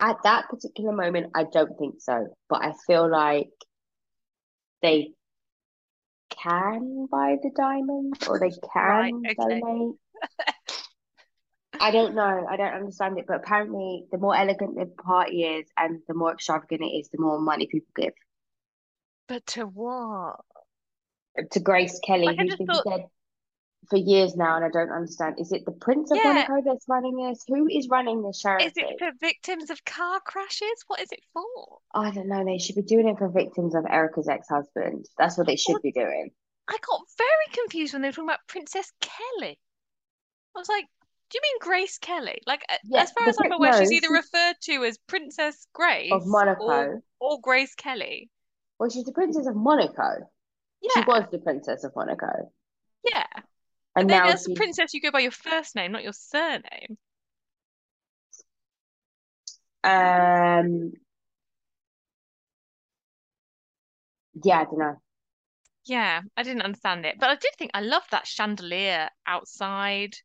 At that particular moment, I don't think so, but I feel like they can buy the diamonds or they Right, can okay. donate. I don't know. I don't understand it, but apparently, the more elegant the party is and the more extravagant it is, the more money people give. But to what? To Grace Kelly, Like, who's been thought- dead for years now, and I don't understand. Is it the Prince of Yeah. Monaco that's running this? Who is running this charity? Is it for victims of car crashes? What is it for? I don't know. They should be doing it for victims of Erika's ex-husband. That's what they should be doing. I got very confused when they were talking about Princess Kelly. I was like, do you mean Grace Kelly? Like, Yeah, as far as I'm aware, she's either referred to as Princess Grace Of Monaco. or, or Grace Kelly. Well, she's the Princess of Monaco. Yeah. She was the Princess of Monaco. yeah. And now as a princess, you go by your first name, not your surname. um yeah, I don't know. Yeah, I didn't understand it, but I did think I loved that chandelier outside.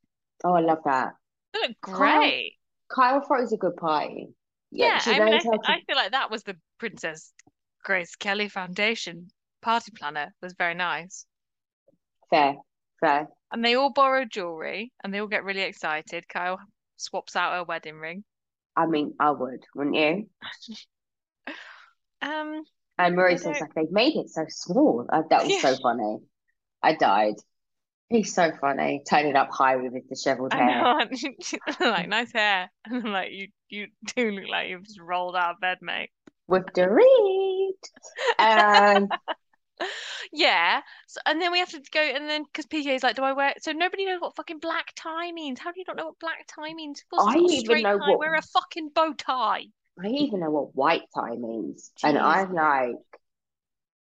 Oh, I love that. Looked Kyle- great. Kyle throws a good party. Yeah, she I mean, I, knows how fe- to I feel like that was the Princess Grace Kelly Foundation party planner. It was very nice. fair, fair. And they all borrow jewelry and they all get really excited. Kyle swaps out her wedding ring. I mean, I would, wouldn't you? Um, And Marie says like they've made it so small. Uh, that was so funny. I died. He's so funny, turning up high with his dishevelled hair. like, nice hair. And I'm like, you you do look like you've just rolled out of bed, mate. With Dorit. Um, Yeah. So, and then we have to go, and then because PK's like, do I wear? So nobody knows what fucking black tie means. How do you not know what black tie means? Course, I even know tie. what- Wear a fucking bow tie. I even know what white tie means. And I'm like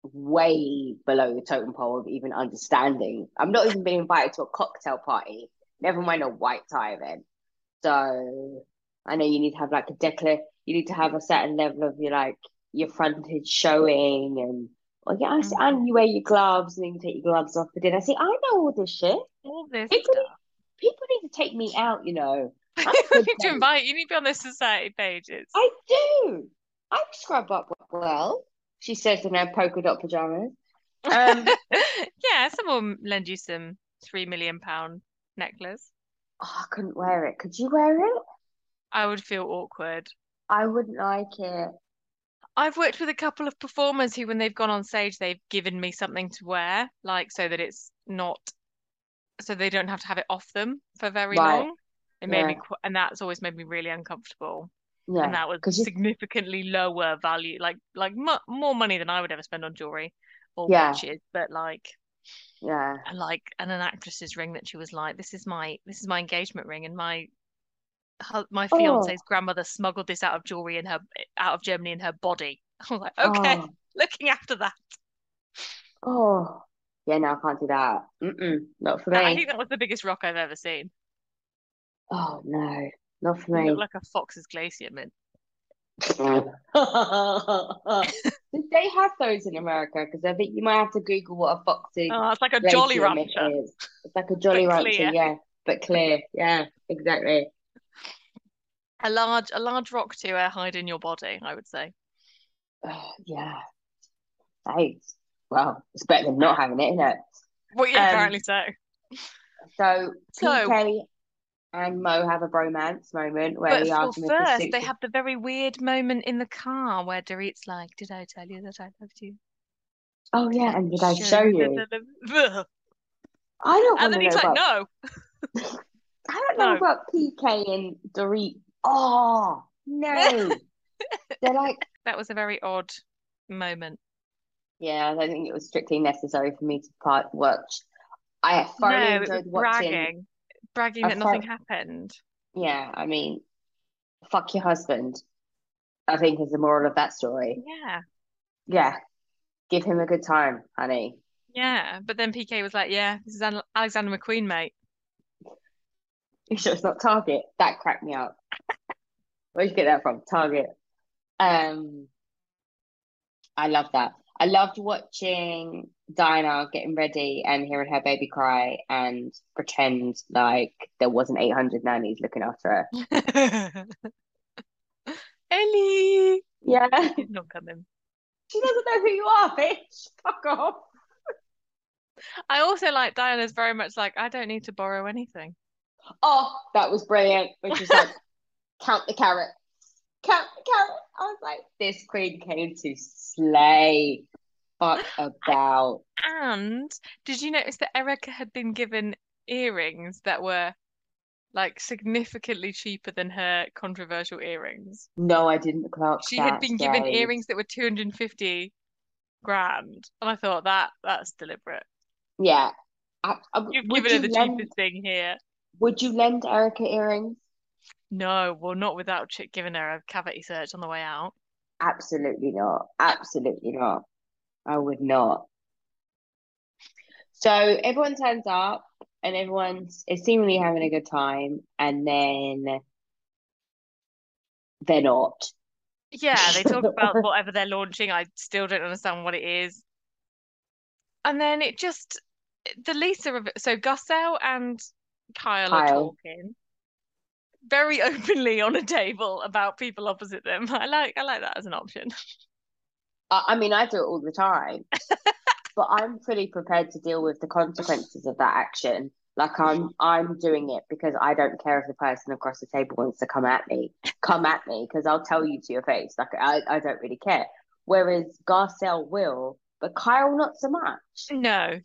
way below the totem pole of even understanding. I'm not even being invited to a cocktail party, never mind a white tie event. So I know you need to have like a declare, you need to have a certain level of your like your frontage showing and well, yeah, I see, and mm-hmm. you wear your gloves and then you take your gloves off for dinner. See, I know all this shit. All this People stuff. People need to take me out, you know. you need to invite. You need to be on the society pages. I do. I scrub up well, she says in her polka dot pajamas. Um, yeah, someone lend you some three million pound necklace. oh, I couldn't wear it. Could you wear it? I would feel awkward. I wouldn't like it. I've worked with a couple of performers who, when they've gone on stage, they've given me something to wear, like so that it's not, so they don't have to have it off them for very Right. long. It made me, Yeah. qu- and that's always made me really uncomfortable. Yeah, And that was you, significantly lower value, like like mu more money than I would ever spend on jewelry or Yeah. watches, but like yeah, and like and an actress's ring that she was like, this is my this is my engagement ring, and my my Oh. fiance's grandmother smuggled this out of jewelry in her out of Germany in her body. I was like, okay, oh, looking after that. oh, yeah. No, I can't do that. Mm-mm, not for I think that was the biggest rock I've ever seen. Oh no, not for me. like a fox's glacier mint. Did they have those in America? Because I think you might have to Google what a foxy Oh, it's like a Jolly Rancher. is. It's like a Jolly Rancher, clear. yeah, but clear. Yeah, exactly. A large a large rock to uh, hide in your body, I would say. Oh, yeah. Hey, well, it's better than not having it, isn't it? Well, yeah, Um, apparently so. So So- PK and Mo have a bromance moment where But he well, asks him if the first suit they have the very weird moment in the car where Dorit's like, "Did I tell you that I loved you?" Oh yeah, and did I show you? the- the- I don't And then he's know like, about. "No." I don't know No. about PK and Dorit. Oh no, they're like. That was a very odd moment. Yeah, I don't think it was strictly necessary for me to part watch. I thoroughly No, enjoyed watching. bragging, bragging I that nothing happened. Yeah, I mean, fuck your husband. I think is the moral of that story. Yeah, Yeah, give him a good time, honey. yeah. But then PK was like, "Yeah, this is Alexander McQueen, mate." You sure it's not Target? That cracked me up. Where'd you get that from? Target. Um, I love that. I loved watching Diana getting ready and hearing her baby cry and pretend like there wasn't 800 nannies looking after her. Ellie, Yeah, he's not coming. she doesn't know who you are, bitch. Fuck off. I also like Diana's very much like, I don't need to borrow anything. Oh, that was brilliant. When she's like, count the carat, I was like, this queen came to slay. Fuck about. And did you notice that Erika had been given earrings that were like significantly cheaper than her controversial earrings? No, I didn't clock She had been given earrings that were 250 grand. And I thought that that's deliberate. Yeah. I, I, You've given her the lend, cheapest thing here. would you lend Erika earrings? No, well, not without ch- giving her a cavity search on the way out. Absolutely not. Absolutely not. I would not. So everyone turns up and everyone's is seemingly having a good time, and then they're not. Yeah, they talk about whatever they're launching. I still don't understand what it is. And then it just the Lisa of it. So Garcelle and Kyle are talking very openly on a table about people opposite them. I like I like that as an option. I, mean, I do it all the time, but I'm pretty prepared to deal with the consequences of that action. Like I'm, I'm doing it because I don't care if the person across the table wants to come at me. Come at me because I'll tell you to your face. Like I, I don't really care. Whereas Garcelle will, but Kyle not so much. No.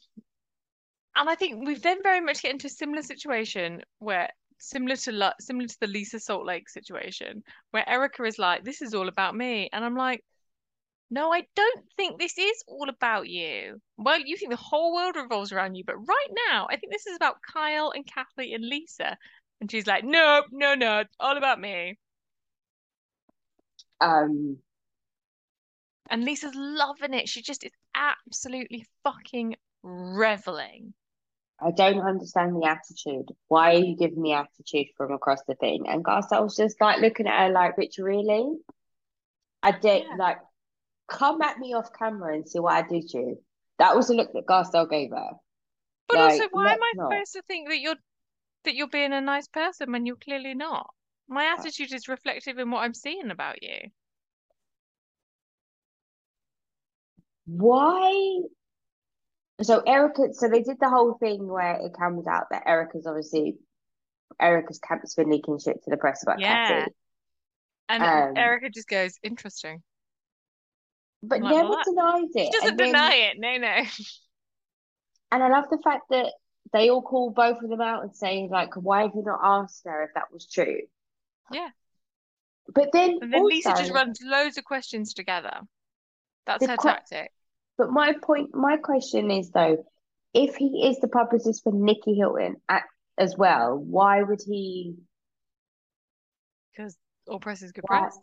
and I think we've then very much get into a similar situation where similar to similar to the Lisa Salt Lake situation where Erika is like, "This is all about me," and I'm like, "No, I don't think this is all about you. Well, you think the whole world revolves around you, but right now, I think this is about Kyle and Kathy and Lisa." And she's like, "No, no, no, it's all about me." Um, And Lisa's loving it. She just is absolutely fucking reveling. I don't understand the attitude. Why are you giving me attitude from across the thing? And Garcelle was just like looking at her like, Rich, really? I did Yeah. like come at me off camera and see what I do to you. That was the look that Garcelle gave her. But Like, also, why am I not. supposed to think that you're that you're being a nice person when you're clearly not? My Uh, attitude is reflective in what I'm seeing about you. Why? So Erika, so they did the whole thing where it comes out that Erika's obviously Erika's camp's been leaking shit to the press about Yeah. Kathy. And Um, Erica just goes, interesting. but I'm never denies She it. doesn't And then, deny it. No, no. and I love the fact that they all call both of them out and say like, why have you not asked her if that was true? Yeah. But then And then Lisa just runs loads of questions together. That's her que- tactic. But my point, my question is though, if he is the publicist for Nicky Hilton at, as well, why would he? Because all press is good Why? press.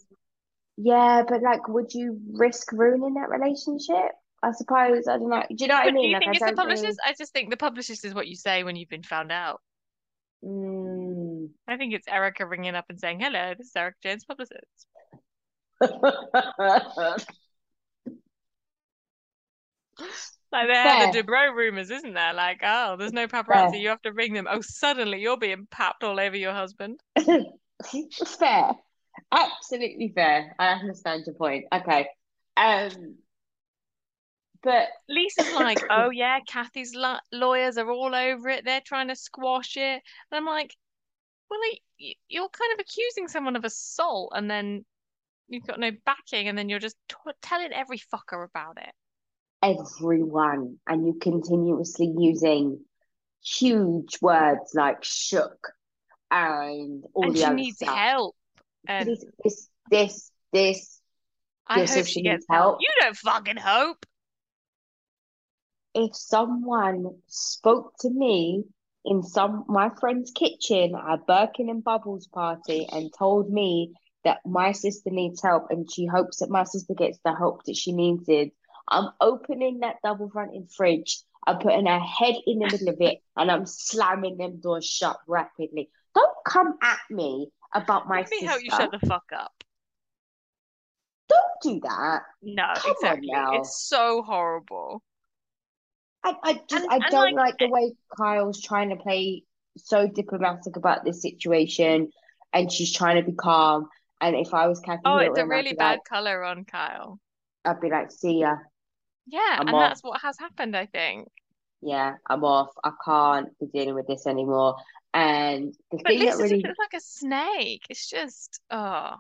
Yeah, but like, would you risk ruining that relationship? I suppose. I don't know. Do you know what I But do mean? you Like, think I it's the really. publicist? I just think the publicist is what you say when you've been found out. Mm. I think it's Erika ringing up and saying, hello, this is Erika Jayne, publicist. Like they had the Fair. Dubrow rumors, isn't there? Like, oh, there's no Fair. paparazzi, you have to ring them. Oh, suddenly you're being papped all over your husband. Fair. Absolutely fair. I understand your point. Okay. Um, but Lisa's like, oh yeah, Kathy's la lawyers are all over it. They're trying to squash it. And I'm like, well, like, you're kind of accusing someone of assault, and then you've got no backing, and then you're just t telling every fucker about it. Everyone, and you continuously using huge words like shook and all And the she other needs stuff. help. And This, this, this, this. I hope she gets help. help. You don't fucking hope. If someone spoke to me in some my friend's kitchen at Birkin and Bubbles party and told me that my sister needs help and she hopes that my sister gets the help that she needed, I'm opening that double fronted fridge. I'm putting her head in the middle of it and I'm slamming them doors shut rapidly. Don't come at me about my Let me sister. help you shut the fuck up. Don't do that. No, Come on exactly. It's so horrible. I, I just And- I and, don't like, like the way Kyle's trying to play so diplomatic about this situation and she's trying to be calm. And if I was Kathy Oh, it's a really bad like, color on Kyle. I'd be like, see ya. Yeah, I'm and off. that's what has happened, I think. Yeah, I'm off. I can't be dealing with this anymore. And the But thing that really, just like a snake. It's just, oh,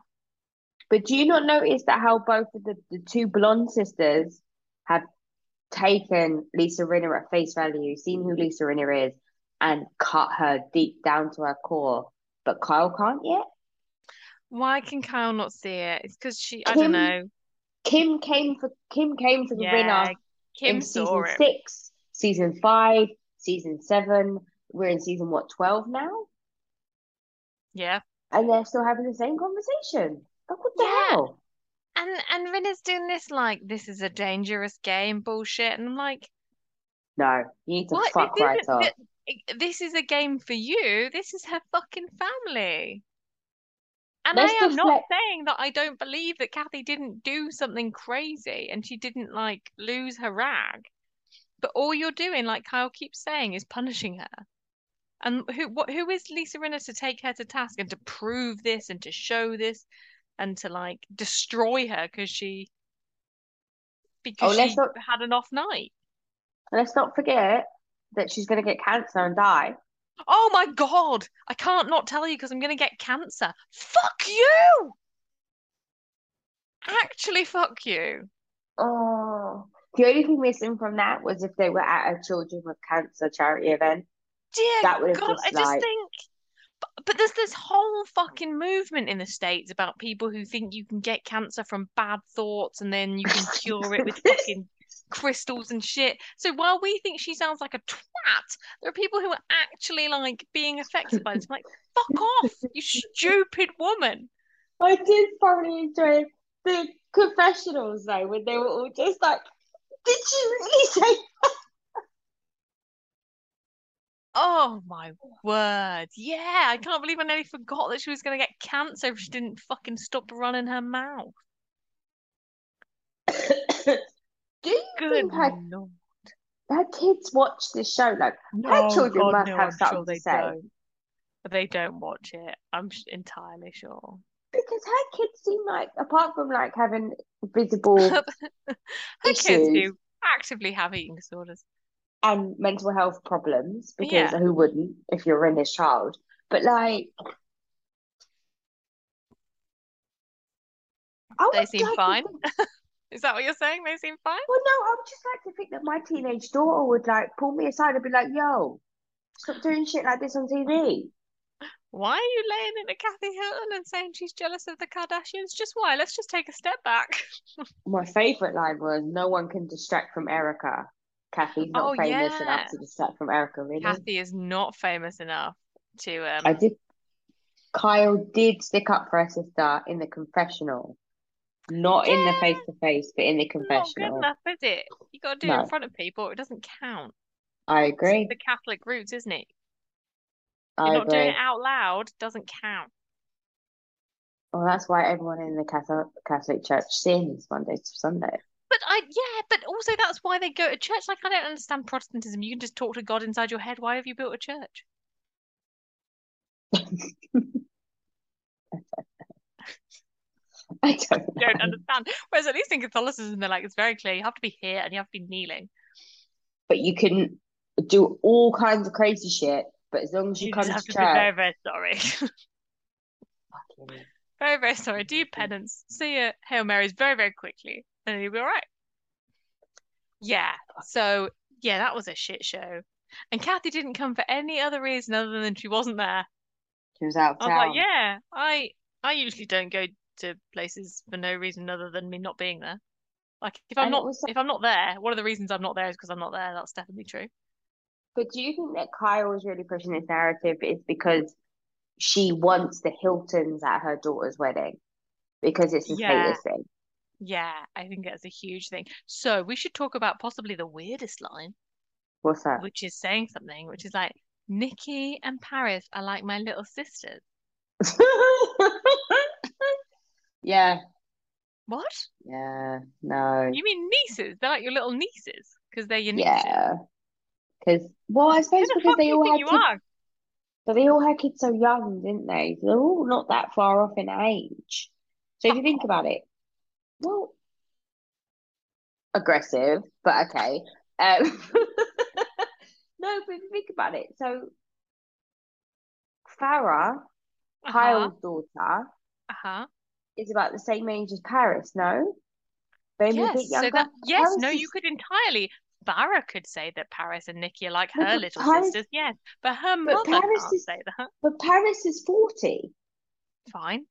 but do you not notice that how both of the, the two blonde sisters have taken Lisa Rinna at face value, seen who Lisa Rinna is, and cut her deep down to her core, but Kyle can't yet? why can Kyle not see it? It's because she, I don't know. Kim came for Kim came for the Yeah, winner Kim in season it. six, season five, season seven. We're in season what, 12 now? Yeah. And they're still having the same conversation. Like, what the Yeah. hell? And and Rinna's doing this like this is a dangerous game bullshit. And I'm like, No, you need to what? fuck right off. this is a game for you. This is her fucking family. And Let's I am not saying that I don't believe that Kathy didn't do something crazy and she didn't like lose her rag. But all you're doing, like Kyle keeps saying, is punishing her. And who what who is Lisa Rinna to take her to task and to prove this and to show this and to like destroy her because she Oh, because let's she not had an off night. let's not forget that she's gonna get cancer and die. Oh my God, I can't not tell you because I'm gonna get cancer. Fuck you! Actually, fuck you. Oh, The only thing missing from that was if they were at a Children with Cancer charity event. Dear That would God, just, I just like- think. But, but there's this whole fucking movement in the States about people who think you can get cancer from bad thoughts and then you can cure it with fucking crystals and shit. So while we think she sounds like a twat, there are people who are actually like being affected by this. I'm like, fuck off, you stupid woman. I did thoroughly enjoy the confessionals though, when they were all just like, "Did you really say?" Oh my word. Yeah, I can't believe I nearly forgot that she was going to get cancer if she didn't fucking stop running her mouth. Do you Good think her, lord. her kids watch this show? Like, No, children God, must no, have something sure to say. don't. They don't watch it. I'm sh- entirely sure. because her kids seem like, apart from like having visible Her kids issues do actively have eating disorders. and mental health problems, because Yeah. who wouldn't if you're in this child? But like, I They seem like fine. Is that what you're saying? They seem fine? well, no, I would just like to think that my teenage daughter would like pull me aside and be like, "Yo, stop doing shit like this on TV." Why are you laying into Kathy Hilton and saying she's jealous of the Kardashians? Just why? Let's just take a step back. My favorite line was, "No one can distract from Erika." Kathy's not Oh, famous yeah. enough to distract from Erika, really. Kathy is not famous enough to um I did. Kyle did stick up for her sister in the confessional, not in the face to face, but in the confessional. not good enough, is it? You got to do it in front of people. It doesn't count. I It's agree. the Catholic roots, isn't it? I You're not doing it out loud. Doesn't count. Well, that's why everyone in the Catholic Catholic Church sings Monday to Sunday. But I, yeah, but also that's why they go to church. Like, I don't understand Protestantism. You can just talk to God inside your head. Why have you built a church? I don't. Don't understand. Whereas at least in Catholicism, they're like, it's very clear. You have to be here and you have to be kneeling. But you can do all kinds of crazy shit, but as long as you, You come to to be very, church, very sorry. fucking- very, very sorry. Do your penance. Say your Hail Marys very, very quickly, and then you'll be all right. Yeah. So, yeah, that was a shit show. And Kathy didn't come for any other reason other than she wasn't there. she was out of I town. like, yeah, I I usually don't go to places for no reason other than me not being there. Like if I'm And not was- if I'm not there, one of the reasons I'm not there is because I'm not there. That's definitely true. But do you think that Kyle was really pushing this narrative is because she wants the Hiltons at her daughter's wedding? Because it's a Yeah. status thing. Yeah, I think that's a huge thing. So we should talk about possibly the weirdest line, What's that? which is saying something, which is like Nicky and Paris are like my little sisters. Yeah, What? yeah, no, You mean nieces? They're like your little nieces because they're your nieces. yeah. Because, well, I suppose the because they all had you kids, are? but they all had kids so young, didn't they? So they're all not that far off in age. So if you think about it, well, aggressive, but okay. Um, no, but if you think about it, so Farrah, Uh-huh. Kyle's daughter, Uh-huh. Is about the same age as Paris, no? Maybe a bit Yes, so younger. that yes, Paris no, is- you could entirely. Farrah could say that Paris and Nicky are like her but little Paris- sisters, yes, but her but mother Paris can't is- say that. But Paris is 40. Fine.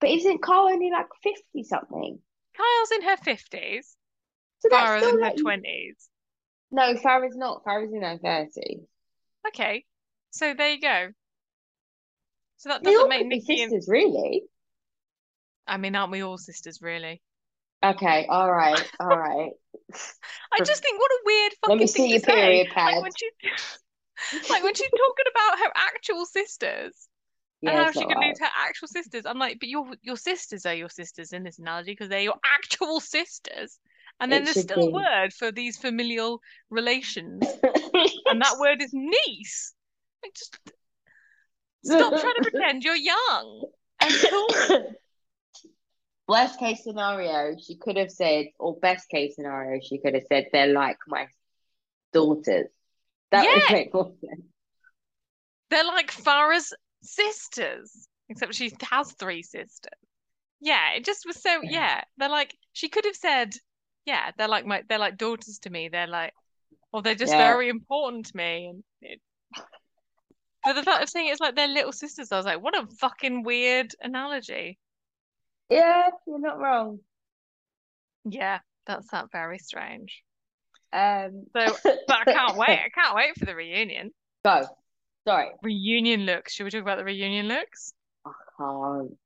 But isn't Kyle only like 50 something? Kyle's in her fifties. So Farrah's in her like twenties. No, Farrah's not. Farrah's in her 30s. Okay, so there you go. So that doesn't make Nicky. And, sisters, really. I mean, aren't we all sisters, really? Okay, all right, all right. I just think what a weird fucking Let me thing see your say. period Like pad. when she, like when she's talking about her actual sisters. and Yeah, how she can right. lose her actual sisters. I'm like, but your your sisters are your sisters in this analogy because they're your actual sisters. And then It there's still a word for these familial relations, and that word is niece. Like, just stop trying to pretend you're young and cool. Worst case scenario, she could have said, or best case scenario, she could have said, they're like my daughters. That would Yeah. make more sense. They're like Farrah's sisters, except she has three sisters. Yeah, it just was so. Yeah, they're like she could have said yeah, they're like my they're like daughters to me. They're like, or they're just Yeah. very important to me. And it, but the fact of saying it's like they're little sisters, I was like, what a fucking weird analogy. Yeah, you're not wrong. Yeah, that's not very strange. Um, So, but I can't wait. I can't wait for the reunion. Go. Sorry, Reunion looks. Should we talk about the reunion looks? I can't.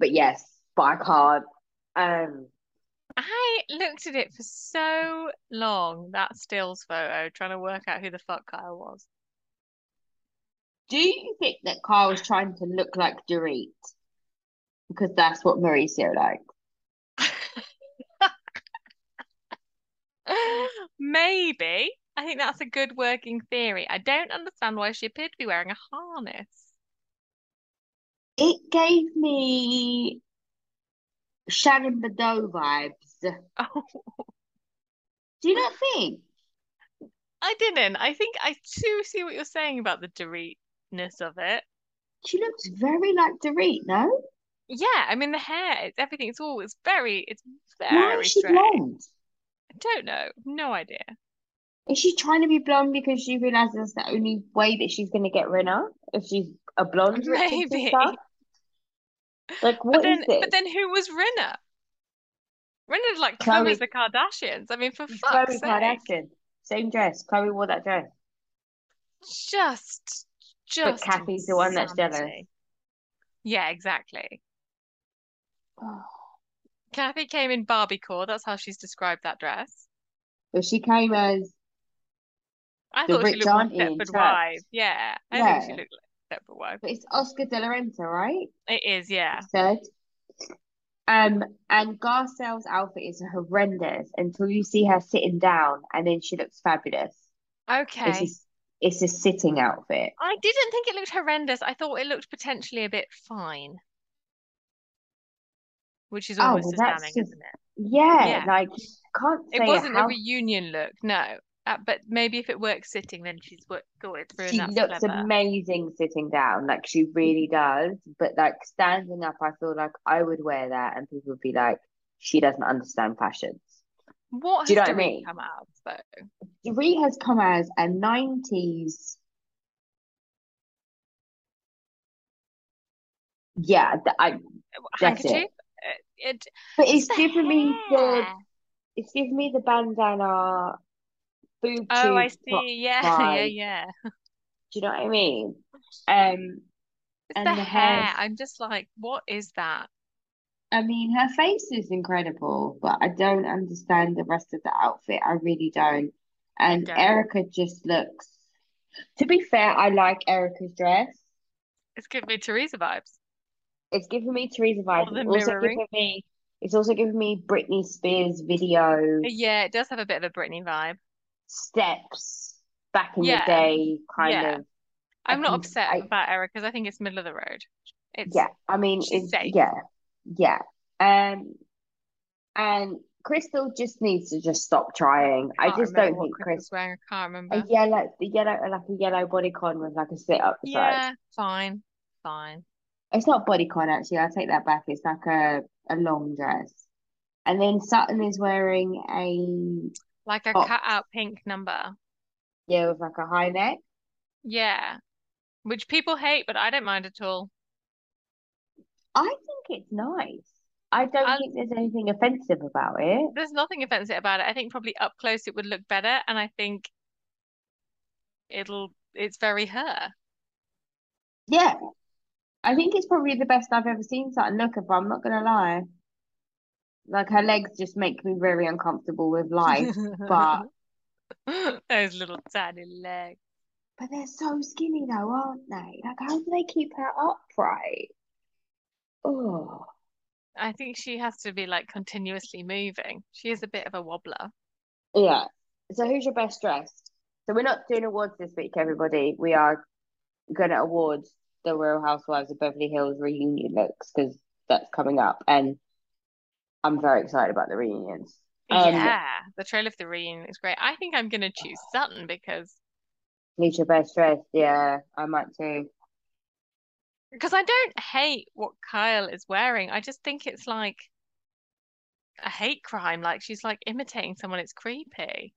But yes, but I can't. Um, I looked at it for so long, that stills photo, trying to work out who the fuck Kyle was. do you think that Kyle was trying to look like Dorit? Because that's what Mauricio likes. Maybe. I think that's a good working theory. I don't understand why she appeared to be wearing a harness. It gave me Shannon Beador vibes. Oh, Do you not think? I didn't. I think I too see what you're saying about the Doritness of it. She looks very like Dorit, no? Yeah, I mean the hair, it's everything. It's all it's very, it's very Why is she strange. blonde? I don't know. No idea. Is she trying to be blonde because she realizes that's the only way that she's going to get Rinna? If she's a blonde Maybe. Like, But what then, this? but then who was Rinna? Rinna like Khloe- covers the Kardashians. I mean, for fuck's Khloe sake. Kardashian. Same dress. Khloe wore that dress. Just, just But Kathy's the one that's jealous. Yeah, exactly. Kathy came in Barbie core. That's how she's described that dress. But she came as I The thought she rich looked more auntie in Stepford. Wife. Yeah, I think she Yeah. looked like Stepford Wife. but it's Oscar de la Renta, right? It is, yeah. Said. Um, and Garcelle's outfit is horrendous until you see her sitting down, and then she looks fabulous. It's Okay. just, it's a sitting outfit. I didn't think it looked horrendous. I thought it looked potentially a bit fine. Which is Oh, almost well, damning, just- isn't it? Yeah, Yeah. like can't It wasn't how a reunion look, no. Uh, but maybe if it works sitting, then she's worked thought it through, she looks clever. amazing sitting down, like she really does. But like standing up, I feel like I would wear that, and people would be like, she doesn't understand fashions. What Do you has know what I mean? come out though? Dorit has come as a 90s. Yeah, I. Handkerchief? It, but it's giving me the it's giving me the bandana boob Oh, I see. Yeah, yeah, yeah. Do you know what I mean? Um, It's and the the hair. hair. I'm just like, what is that? I mean, her face is incredible, but I don't understand the rest of the outfit. I really don't. And don't. Erika just looks. To be fair, I like Erika's dress. It's giving me Teresa vibes. It's giving me Teresa the It's also giving me. It's also giving me Britney Spears video Yeah, it does have a bit of a Britney vibe. steps back in Yeah. the day, kind Yeah. of. I I'm not upset I- about Eric because I think it's middle of the road. It's Yeah, I mean, it's safe. yeah, yeah. Um, and Crystal just needs to just stop trying. I can't just don't think Chris Chris wearing. I can't remember. a yellow, the yellow, like a yellow bodycon with like a slit up the side. Yeah, fine, fine. It's not bodycon actually. I take that back. It's like a a long dress. And then Sutton is wearing a Like a Oh. cut out pink number. yeah with like a high neck. Yeah, which people hate, but I don't mind at all. I think it's nice. I don't I- think there's anything offensive about it. There's nothing offensive about it. I think probably up close it would look better, and I think it'll it's very her. Yeah. I think it's probably the best I've ever seen Sutton look if I'm not gonna lie. Like her legs just make me very uncomfortable with life, but those little tiny legs. but they're so skinny though, aren't they? Like how do they keep her upright? Oh, I think she has to be like continuously moving. She is a bit of a wobbler. yeah. So who's your best dressed? So we're not doing awards this week, everybody. We are gonna award the Real Housewives of Beverly Hills reunion looks because that's coming up, and I'm very excited about the reunions. Um, Yeah, the trailer for the reunion is great. I think I'm gonna choose Sutton because Who's your best dressed? Yeah, I might too. because I don't hate what Kyle is wearing. I just think it's like a hate crime. Like she's like imitating someone. It's creepy.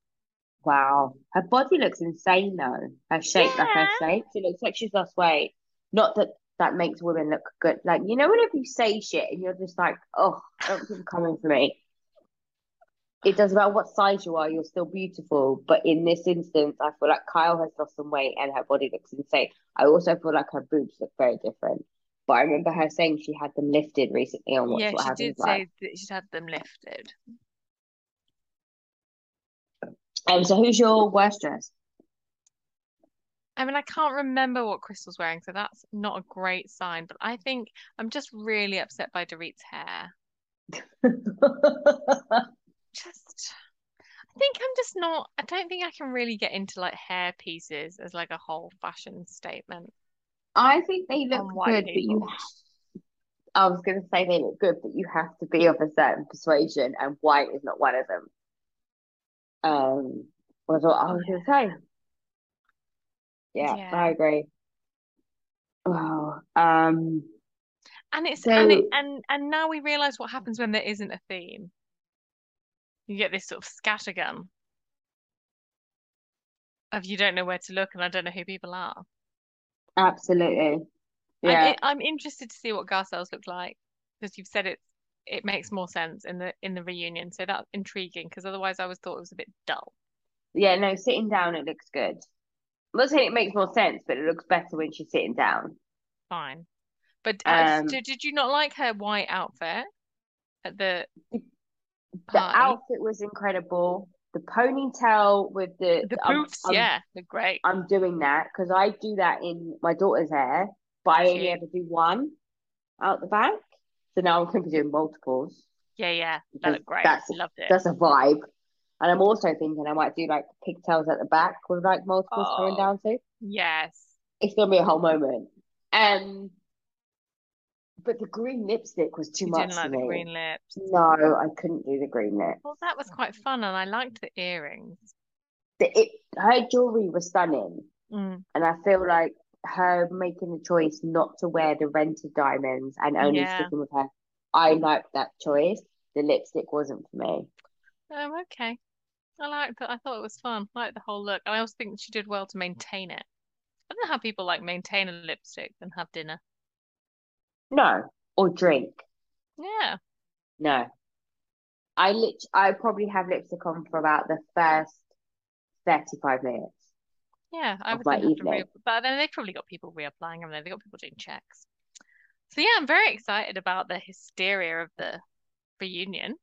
Wow. Her body looks insane though. Her shape, like her shape. She looks like she's lost weight. Not that that makes women look good. Like, you know, whenever you say shit and you're just like, oh, don't keep coming for me. It doesn't matter what size you are, you're still beautiful. But in this instance, I feel like Kyle has lost some weight and her body looks insane. I also feel like her boobs look very different. But I remember her saying she had them lifted recently on Watch Yeah, What she Happens did Live. say that she'd had them lifted. Um, so who's your worst dress? I mean, I can't remember what Crystal's wearing, so that's not a great sign. But I think I'm just really upset by Dorit's hair. Just, I think I'm just not, I don't think I can really get into like hair pieces as like a whole fashion statement I think they look good, but you people. I was going to say they look good, but you have to be of a certain persuasion, and white is not one of them. Um, was what I was going to say. Yeah, Yeah. I agree. Wow. Um, And it's and it and and now we realize what happens when there isn't a theme. You get this sort of scattergun of you don't know where to look and I don't know who people are. absolutely, I'm yeah, i- I'm interested to see what Garcelle's look like because you've said it it makes more sense in the in the reunion, so that's intriguing because otherwise I always thought it was a bit dull. yeah. No, sitting down, it looks good. I'm not saying it makes more sense, but it looks better when she's sitting down. Fine. But uh, Um, did, did you not like her white outfit at the the outfit was incredible. The ponytail with the The I'm poofs, I'm yeah, they're great. I'm doing that because I do that in my daughter's hair, but I only ever do one out the back. So now I'm going to be doing multiples Yeah, yeah, that looked great. that's Loved it. that's a vibe. And I'm also thinking I might do like pigtails at the back with like multiples coming Oh, down too. yes. It's gonna be a whole moment. Um, but the green lipstick was too You much didn't for like the me. green lips. No, I couldn't do the green lip. Well, that was quite fun, and I liked the earrings. The, it, her jewelry was stunning, Mm, and I feel like her making the choice not to wear the rented diamonds and only yeah. sticking with her. I liked that choice. The lipstick wasn't for me. Um, okay. I liked it. I thought it was fun. I liked the whole look. And I also think she did well to maintain it. I don't know how people like maintain a lipstick and have dinner. No, or drink. Yeah. No. I lit I probably have lipstick on for about the first 35 minutes Yeah, I would my to re but then they've probably got people reapplying, they? They've got people doing checks. So yeah, I'm very excited about the hysteria of the reunion.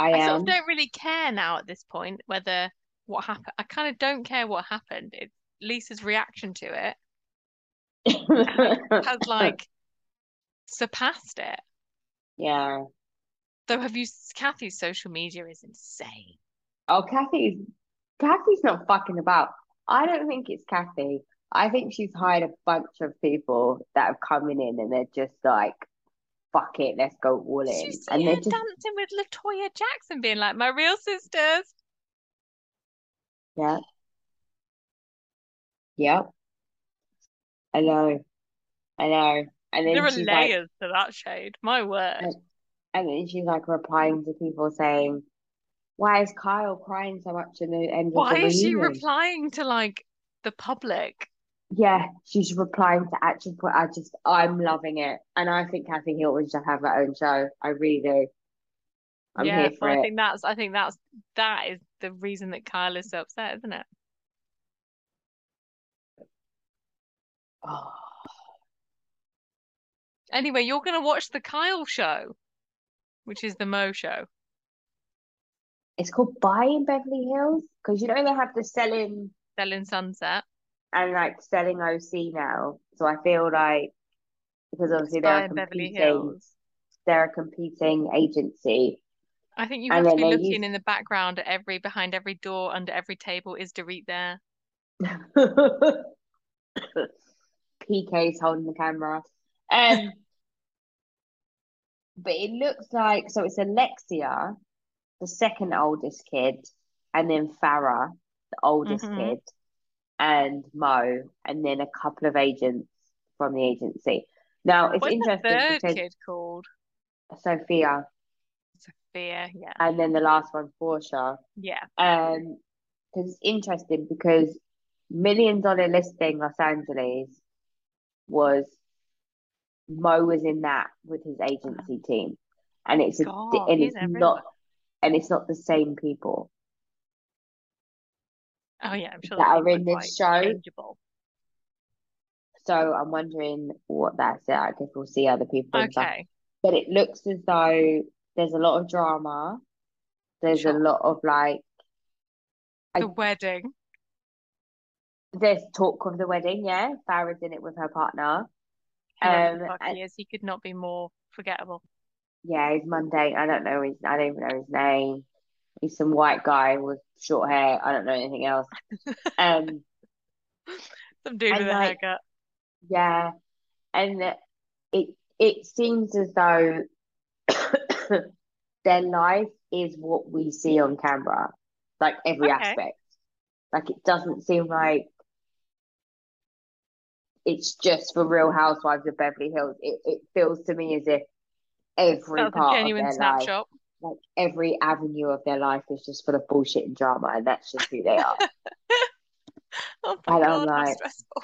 I I sort of don't really care now at this point whether what happened. I kind of don't care what happened. It's Lisa's reaction to it has like surpassed it. Yeah. Though have you Kathy's social media is insane. Oh, Kathy's Kathy's not fucking about. I don't think it's Kathy. I think she's hired a bunch of people that have coming in and they're just like, fuck it, let's go all in. see And they're just dancing with La Toya Jackson being like, my real sisters? yeah, yeah. I know. I know. And There are she's like layers to that shade. My word. and, and then she's like replying to people saying, Why is Kyle crying so much in the end of the Why is she replying to like the public? Yeah, she's replying to actual put I just I'm loving it. And I think Kathy Hilton should have her own show. I really do. I'm Yeah, here for I it. think that's I think that's that is the reason that Kyle is so upset, isn't it? Oh, Anyway, you're gonna watch the Kyle show, which is the Mo show. it's called Buying Beverly Hills because you know they have the selling Selling Sunset. And like selling OC now. So I feel like because obviously they're a competing they're a competing agency. I think you And have to be looking use in the background at every behind every door, under every table. Is Dorit there? PK's holding the camera. Um, but it looks like so it's Alexia, the second oldest kid, and then Farrah, the oldest hmm kid, and Mo, and then a couple of agents from the agency. Now it's interesting. What's the interesting third kid called? Sophia, Sophia, yeah. and then the last one, Portia. Yeah. Um, because it's interesting because Million Dollar Listing Los Angeles was Mo was in that with his agency team, and it's a and it's everywhere. not and it's not the same people Oh yeah, I'm sure that are in this show. changeable. So I'm wondering what that's like if we'll see other people. Okay. But it looks as though there's a lot of drama. There's a lot of like I- The wedding. there's talk of the wedding, yeah. Farrah's in it with her partner. Whoever Um, and- he is, he could not be more forgettable. Yeah, he's mundane. I don't know his I don't even know his name. He's some white guy with short hair. I don't know anything else. Um, Some dude with a like, haircut. yeah. And it it seems as though their life is what we see on camera. Like every Okay. aspect. Like it doesn't seem like it's just for Real Housewives of Beverly Hills. It it feels to me as if every That's a part of genuine their life snapshot. Like every avenue of their life is just full of bullshit and drama, and that's just who they are. Oh my And I'm God, how like, stressful.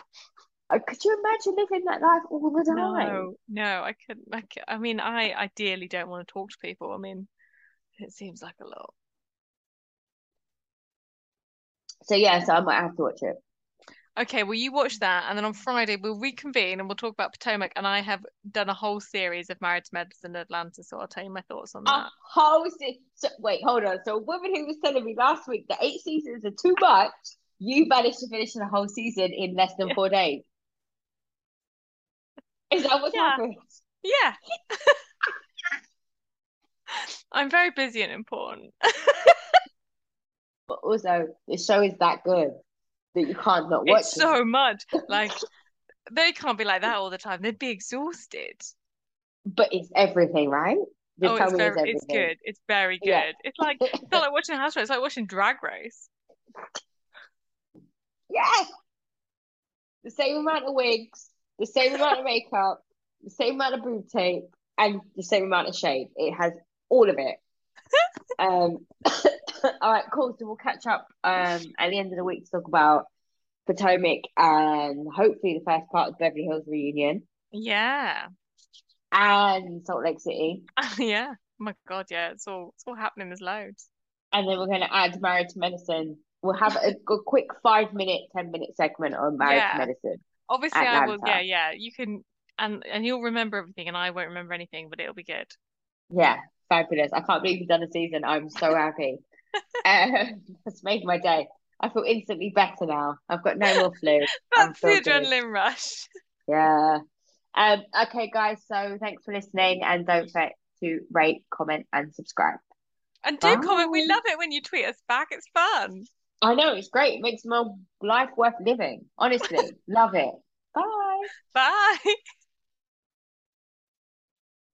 Uh, Could you imagine living that life all the time? No, no, I couldn't. I, cou- I mean, I ideally don't want to talk to people. I mean, it seems like a lot. So yeah, so I might have to watch it. Okay, well, you watch that, and then on Friday we'll reconvene and we'll talk about Potomac. And I have done a whole series of Married to Medicine in Atlanta, so I'll tell you my thoughts on A that. whole se- so, wait, hold on. So a woman who was telling me last week that eight seasons are too much, you managed to finish the whole season in less than Yeah. four days. Is that what's Yeah. happened? Yeah. I'm very busy and important. But also, the show is that good that you can't not watch It's so much. Like, they can't be like that all the time. They'd be exhausted. But it's everything, right? Oh, it's very, it's good. It's very good. Yeah. It's like, it's not like watching a house show. It's like watching Drag Race. Yes. The same amount of wigs, the same amount of makeup, the same amount of boob tape, and the same amount of shade. It has all of it. um, all right, cool. So we'll catch up um at the end of the week to talk about Potomac and hopefully the first part of Beverly Hills reunion Yeah. and Salt Lake City. Yeah. Oh my God, yeah. It's all, it's all happening. There's loads. And then we're going to add Married to Medicine. We'll have a, a quick five minute, 10 minute segment on Married Yeah. to Medicine. Obviously, I will. Yeah, yeah. You can, and and you'll remember everything, and I won't remember anything, but it'll be good. Yeah, fabulous. I can't believe you've done a season. I'm so happy. Um, it's made my day. I feel instantly better now. I've got no more flu. That's the feel good. adrenaline rush. Yeah. Um, okay, guys. So thanks for listening and don't forget to rate, comment, and subscribe. And do comment. We love it when you tweet us back. It's fun. I know it's great. It makes my life worth living. Honestly, love it. Bye. Bye.